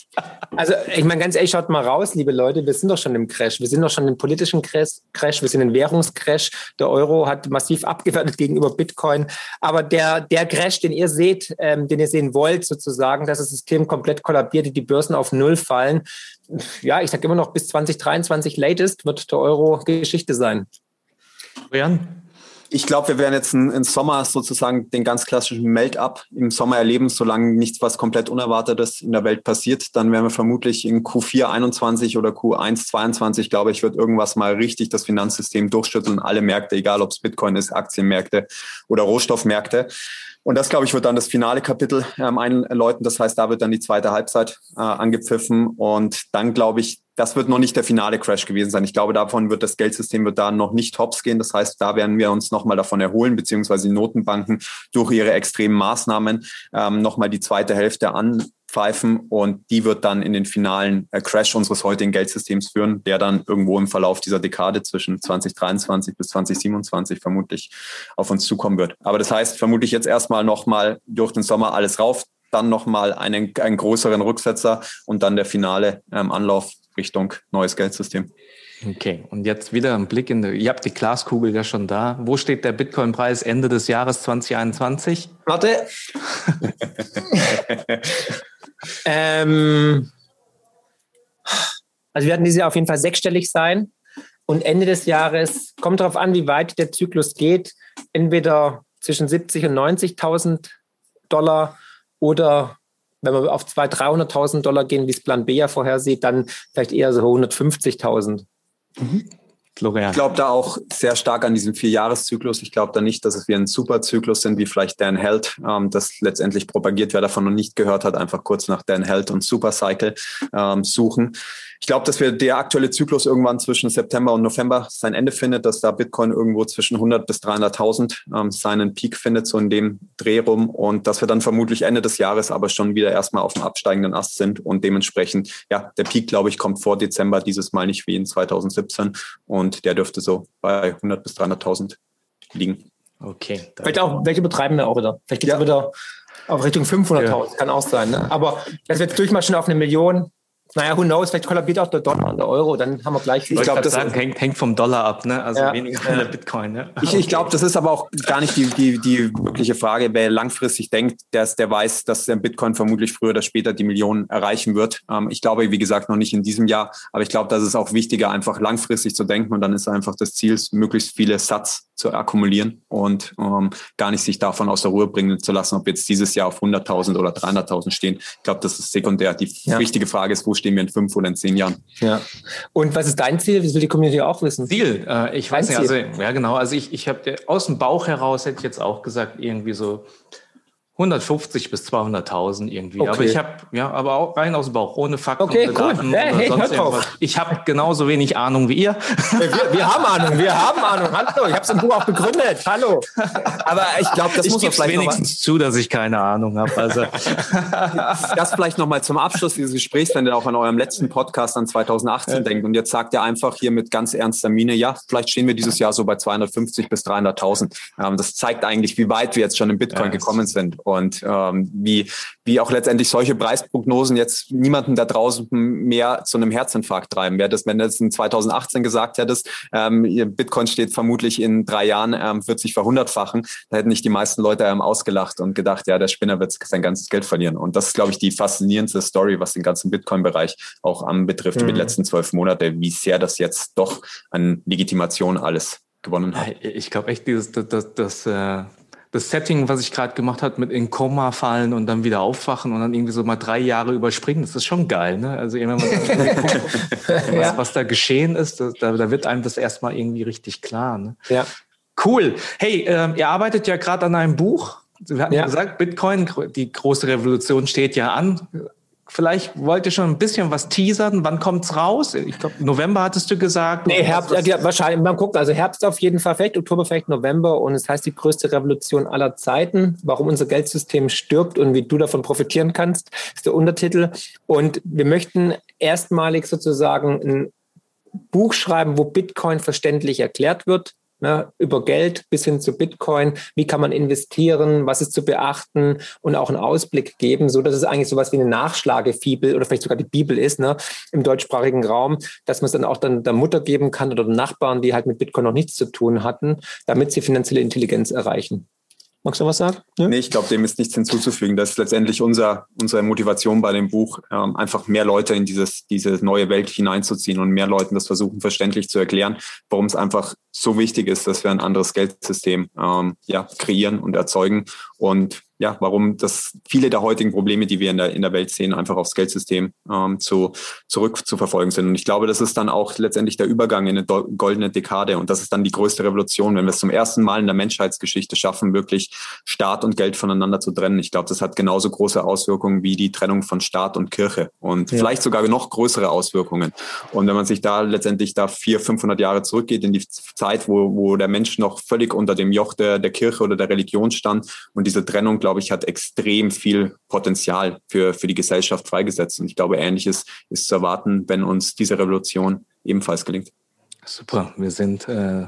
also, ich meine, ganz ehrlich, schaut mal raus, liebe Leute, wir sind doch schon im Crash. Wir sind doch schon im politischen Crash, wir sind im Währungscrash. Der Euro hat massiv abgewertet gegenüber Bitcoin. Aber der, der Crash, den ihr seht, ähm, den ihr sehen wollt, sozusagen, dass das System komplett kollabiert, die Börsen auf Null fallen. Ja, ich sage immer noch, bis 2023 latest wird der Euro Geschichte sein. Jan? Ich glaube, wir werden jetzt im Sommer sozusagen den ganz klassischen Melt-up im Sommer erleben, solange nichts was komplett Unerwartetes in der Welt passiert. Dann werden wir vermutlich in Q4 21 oder Q1 22, glaube ich, wird irgendwas mal richtig das Finanzsystem durchschütteln. Alle Märkte, egal ob es Bitcoin ist, Aktienmärkte oder Rohstoffmärkte. Und das, glaube ich, wird dann das finale Kapitel ähm, einläuten. Das heißt, da wird dann die zweite Halbzeit äh, angepfiffen. Und dann, glaube ich, das wird noch nicht der finale Crash gewesen sein. Ich glaube, davon wird das Geldsystem wird da noch nicht hops gehen. Das heißt, da werden wir uns nochmal davon erholen, beziehungsweise die Notenbanken durch ihre extremen Maßnahmen ähm, nochmal die zweite Hälfte an pfeifen und die wird dann in den finalen äh, Crash unseres heutigen Geldsystems führen, der dann irgendwo im Verlauf dieser Dekade zwischen 2023 bis 2027 vermutlich auf uns zukommen wird. Aber das heißt, vermutlich jetzt erstmal nochmal durch den Sommer alles rauf, dann nochmal einen, einen größeren Rücksetzer und dann der finale ähm, Anlauf Richtung neues Geldsystem. Okay, und jetzt wieder ein Blick in die, ihr habt die Glaskugel ja schon da. Wo steht der Bitcoin-Preis Ende des Jahres 2021? Warte. ähm, also wir werden dieses Jahr auf jeden Fall sechsstellig sein. Und Ende des Jahres kommt darauf an, wie weit der Zyklus geht. Entweder zwischen 70 und 90.000 Dollar oder wenn wir auf 200.000, 300.000 Dollar gehen, wie es Plan B ja vorhersieht, dann vielleicht eher so 150.000. Mhm. Florian. Ich glaube da auch sehr stark an diesem Vierjahreszyklus. Ich glaube da nicht, dass es wie ein Superzyklus sind, wie vielleicht Dan Held, ähm, das letztendlich propagiert, wer davon noch nicht gehört hat, einfach kurz nach Dan Held und Supercycle ähm, suchen. Ich glaube, dass wir der aktuelle Zyklus irgendwann zwischen September und November sein Ende findet, dass da Bitcoin irgendwo zwischen 100 bis 300.000 ähm, seinen Peak findet, so in dem Dreh rum und dass wir dann vermutlich Ende des Jahres aber schon wieder erstmal auf dem absteigenden Ast sind und dementsprechend, ja, der Peak, glaube ich, kommt vor Dezember dieses Mal nicht wie in 2017 und der dürfte so bei 100 bis 300.000 liegen. Okay. Vielleicht auch, welche betreiben wir auch wieder? Vielleicht geht es ja. wieder auf Richtung 500.000, ja. kann auch sein. Ne? Aber dass wir jetzt durchmaschen auf eine Million, naja, who knows, vielleicht kollabiert auch der Dollar und der Euro, dann haben wir gleich viel. Ich glaube, das sagen, hängt, hängt, vom Dollar ab, ne? also ja. weniger von der Bitcoin. Ne? Ich, ich glaube, das ist aber auch gar nicht die, die, die wirkliche Frage. Wer langfristig denkt, der, der weiß, dass der Bitcoin vermutlich früher oder später die Millionen erreichen wird. Ähm, ich glaube, wie gesagt, noch nicht in diesem Jahr, aber ich glaube, das ist auch wichtiger, einfach langfristig zu denken und dann ist einfach das Ziel, möglichst viele Satz zu akkumulieren und ähm, gar nicht sich davon aus der Ruhe bringen zu lassen, ob jetzt dieses Jahr auf 100.000 oder 300.000 stehen. Ich glaube, das ist sekundär. Die ja. wichtige Frage ist, wo stehen wir in fünf oder in zehn Jahren? Ja. Und was ist dein Ziel? Das will die Community auch wissen. Ziel? Äh, ich weiß nicht. Also, ja, genau. Also ich, ich habe aus dem Bauch heraus hätte ich jetzt auch gesagt, irgendwie so 150 bis 200.000 irgendwie. Okay. Aber ich habe ja, aber auch rein aus dem Bauch, ohne Fakten okay, cool. Daten hey, hey, sonst irgendwas. Ich habe genauso wenig Ahnung wie ihr. Wir, wir, haben Ahnung, wir haben Ahnung. Hallo, ich habe es im Buch auch begründet. Hallo. Aber ich glaube, das ich muss man vielleicht wenigstens zu, dass ich keine Ahnung habe. Also. das vielleicht nochmal zum Abschluss dieses Gesprächs, wenn ihr auch an eurem letzten Podcast an 2018 ja. denkt und jetzt sagt ihr einfach hier mit ganz ernster Miene, ja, vielleicht stehen wir dieses Jahr so bei 250 bis 300.000. Ähm, das zeigt eigentlich, wie weit wir jetzt schon im Bitcoin ja, gekommen sind und ähm, wie, wie auch letztendlich solche Preisprognosen jetzt niemanden da draußen mehr zu einem Herzinfarkt treiben. Wer das, wenn du das in 2018 gesagt hättest, ähm, Bitcoin steht vermutlich in drei Jahren, ähm, wird sich verhundertfachen, da hätten nicht die meisten Leute ähm, ausgelacht und gedacht, ja, der Spinner wird sein ganzes Geld verlieren. Und das ist, glaube ich, die faszinierendste Story, was den ganzen Bitcoin-Bereich auch anbetrifft, mhm. mit den letzten zwölf Monaten, wie sehr das jetzt doch an Legitimation alles gewonnen hat. Ich glaube echt, dieses, das, das, das äh das Setting, was ich gerade gemacht habe, mit in Koma fallen und dann wieder aufwachen und dann irgendwie so mal drei Jahre überspringen, das ist schon geil. Ne? Also wenn man guckt, was, was, da geschehen ist, da, da wird einem das erstmal irgendwie richtig klar. Ne? Ja. Cool. Hey, äh, ihr arbeitet ja gerade an einem Buch. Wir hatten ja. gesagt, Bitcoin, die große Revolution steht ja an. Vielleicht wollt ihr schon ein bisschen was teasern. Wann kommt's raus? Ich glaube, November hattest du gesagt. Nee, Herbst, ja, wahrscheinlich. Man guckt, also Herbst auf jeden Fall, vielleicht Oktober, vielleicht November. Und es heißt die größte Revolution aller Zeiten. Warum unser Geldsystem stirbt und wie du davon profitieren kannst, ist der Untertitel. Und wir möchten erstmalig sozusagen ein Buch schreiben, wo Bitcoin verständlich erklärt wird ne, über Geld bis hin zu Bitcoin, wie kann man investieren, was ist zu beachten? Und auch einen Ausblick geben, so dass es eigentlich sowas wie eine Nachschlagefibel oder vielleicht sogar die Bibel ist, ne, im deutschsprachigen Raum, dass man es dann auch dann der Mutter geben kann oder den Nachbarn, die halt mit Bitcoin noch nichts zu tun hatten, damit sie finanzielle Intelligenz erreichen. Magst du was sagen? Ja? Nee, ich glaube, dem ist nichts hinzuzufügen. Das ist letztendlich unser, unsere Motivation bei dem Buch, ähm, einfach mehr Leute in dieses, diese neue Welt hineinzuziehen und mehr Leuten das versuchen, verständlich zu erklären, warum es einfach so wichtig ist, dass wir ein anderes Geldsystem ähm, ja, kreieren und erzeugen. Und ja, warum das viele der heutigen Probleme, die wir in der, in der Welt sehen, einfach aufs Geldsystem ähm, zu, zurück zu verfolgen sind. Und ich glaube, das ist dann auch letztendlich der Übergang in eine goldene Dekade. Und das ist dann die größte Revolution, wenn wir es zum ersten Mal in der Menschheitsgeschichte schaffen, wirklich Staat und Geld voneinander zu trennen. Ich glaube, das hat genauso große Auswirkungen wie die Trennung von Staat und Kirche und ja. vielleicht sogar noch größere Auswirkungen. Und wenn man sich da letztendlich da vier, 500 Jahre zurückgeht in die Zeit, wo, wo der Mensch noch völlig unter dem Joch der, der Kirche oder der Religion stand und diese Trennung glaube ich, hat extrem viel Potenzial für, für die Gesellschaft freigesetzt. Und ich glaube, Ähnliches ist zu erwarten, wenn uns diese Revolution ebenfalls gelingt. Super, wir sind äh,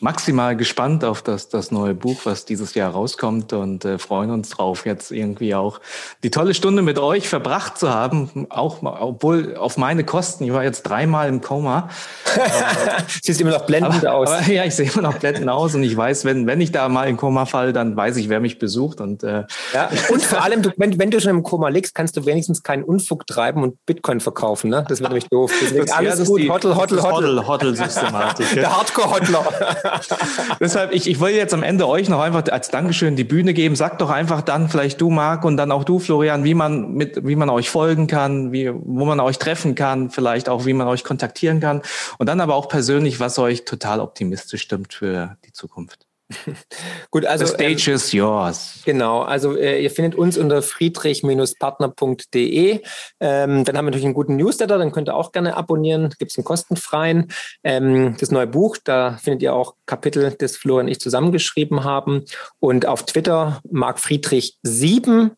maximal gespannt auf das, das neue Buch, was dieses Jahr rauskommt und äh, freuen uns drauf, jetzt irgendwie auch die tolle Stunde mit euch verbracht zu haben, auch obwohl auf meine Kosten. Ich war jetzt dreimal im Koma. Siehst immer noch blendend aber, aus. Aber, ja, ich sehe immer noch blendend aus und ich weiß, wenn, wenn ich da mal im Koma falle, dann weiß ich, wer mich besucht. Und, äh, ja, und vor allem, du, wenn, wenn du schon im Koma liegst, kannst du wenigstens keinen Unfug treiben und Bitcoin verkaufen. Ne? Das wäre nämlich doof. Deswegen alles gut, die, Hotel, Hotel, Hotel. Hotel-Systematik. Der Hardcore-Hotler. Deshalb, ich, ich will jetzt am Ende euch noch einfach als Dankeschön die Bühne geben. Sagt doch einfach dann vielleicht du, Marc, und dann auch du, Florian, wie man mit, wie man euch folgen kann, wie, wo man euch treffen kann, vielleicht auch, wie man euch kontaktieren kann. Und dann aber auch persönlich, was euch total optimistisch stimmt für die Zukunft. Gut, also The stage ähm, is yours. Genau, also äh, ihr findet uns unter friedrich-partner.de. Ähm, dann haben wir natürlich einen guten Newsletter, dann könnt ihr auch gerne abonnieren. Gibt es einen kostenfreien. Ähm, das neue Buch, da findet ihr auch Kapitel, das Florian und ich zusammengeschrieben haben. Und auf Twitter Marc Friedrich 7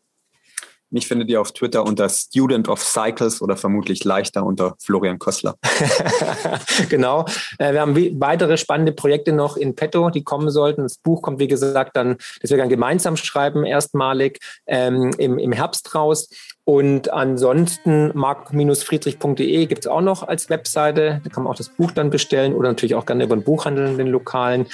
mich findet ihr auf Twitter unter Student of Cycles oder vermutlich leichter unter Florian Kössler. genau. Äh, wir haben weitere spannende Projekte noch in petto, die kommen sollten. Das Buch kommt, wie gesagt, dann, das wir dann gemeinsam schreiben, erstmalig ähm, im, im Herbst raus. Und ansonsten mark-friedrich.de gibt es auch noch als Webseite. Da kann man auch das Buch dann bestellen oder natürlich auch gerne über den Buchhandel in den Lokalen.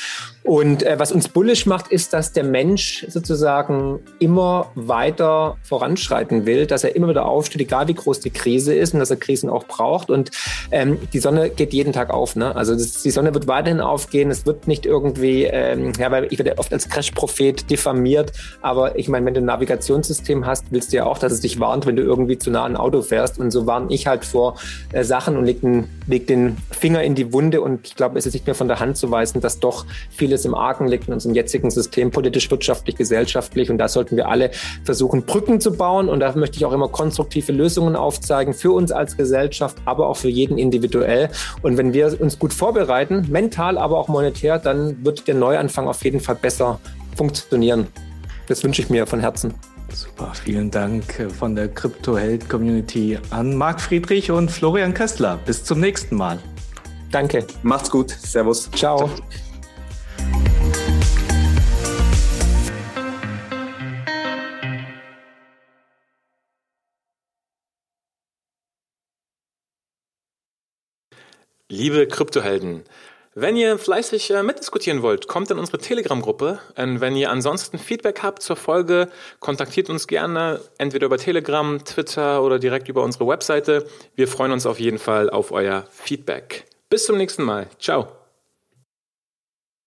Und äh, was uns bullisch macht, ist, dass der Mensch sozusagen immer weiter voranschreiten will, dass er immer wieder aufsteht, egal wie groß die Krise ist und dass er Krisen auch braucht. Und ähm, die Sonne geht jeden Tag auf. Ne? Also das, die Sonne wird weiterhin aufgehen. Es wird nicht irgendwie, ähm, ja, weil ich werde oft als Crash-Prophet diffamiert. Aber ich meine, wenn du ein Navigationssystem hast, willst du ja auch, dass es dich warnt, wenn du irgendwie zu nah an ein Auto fährst. Und so warne ich halt vor äh, Sachen und leg den, leg den Finger in die Wunde. Und ich glaube, es ist nicht mehr von der Hand zu weisen, dass doch vieles im Argen liegt in unserem jetzigen System, politisch, wirtschaftlich, gesellschaftlich. Und da sollten wir alle versuchen, Brücken zu bauen. Und da möchte ich auch immer konstruktive Lösungen aufzeigen für uns als Gesellschaft, aber auch für jeden individuell. Und wenn wir uns gut vorbereiten, mental, aber auch monetär, dann wird der Neuanfang auf jeden Fall besser funktionieren. Das wünsche ich mir von Herzen. Super, vielen Dank von der Krypto-Held-Community an Marc Friedrich und Florian Köstler. Bis zum nächsten Mal. Danke. Macht's gut. Servus. Ciao. Liebe Kryptohelden, wenn ihr fleißig äh, mitdiskutieren wollt, kommt in unsere Telegram-Gruppe. Wenn ihr ansonsten Feedback habt zur Folge, kontaktiert uns gerne entweder über Telegram, Twitter oder direkt über unsere Webseite. Wir freuen uns auf jeden Fall auf euer Feedback. Bis zum nächsten Mal. Ciao.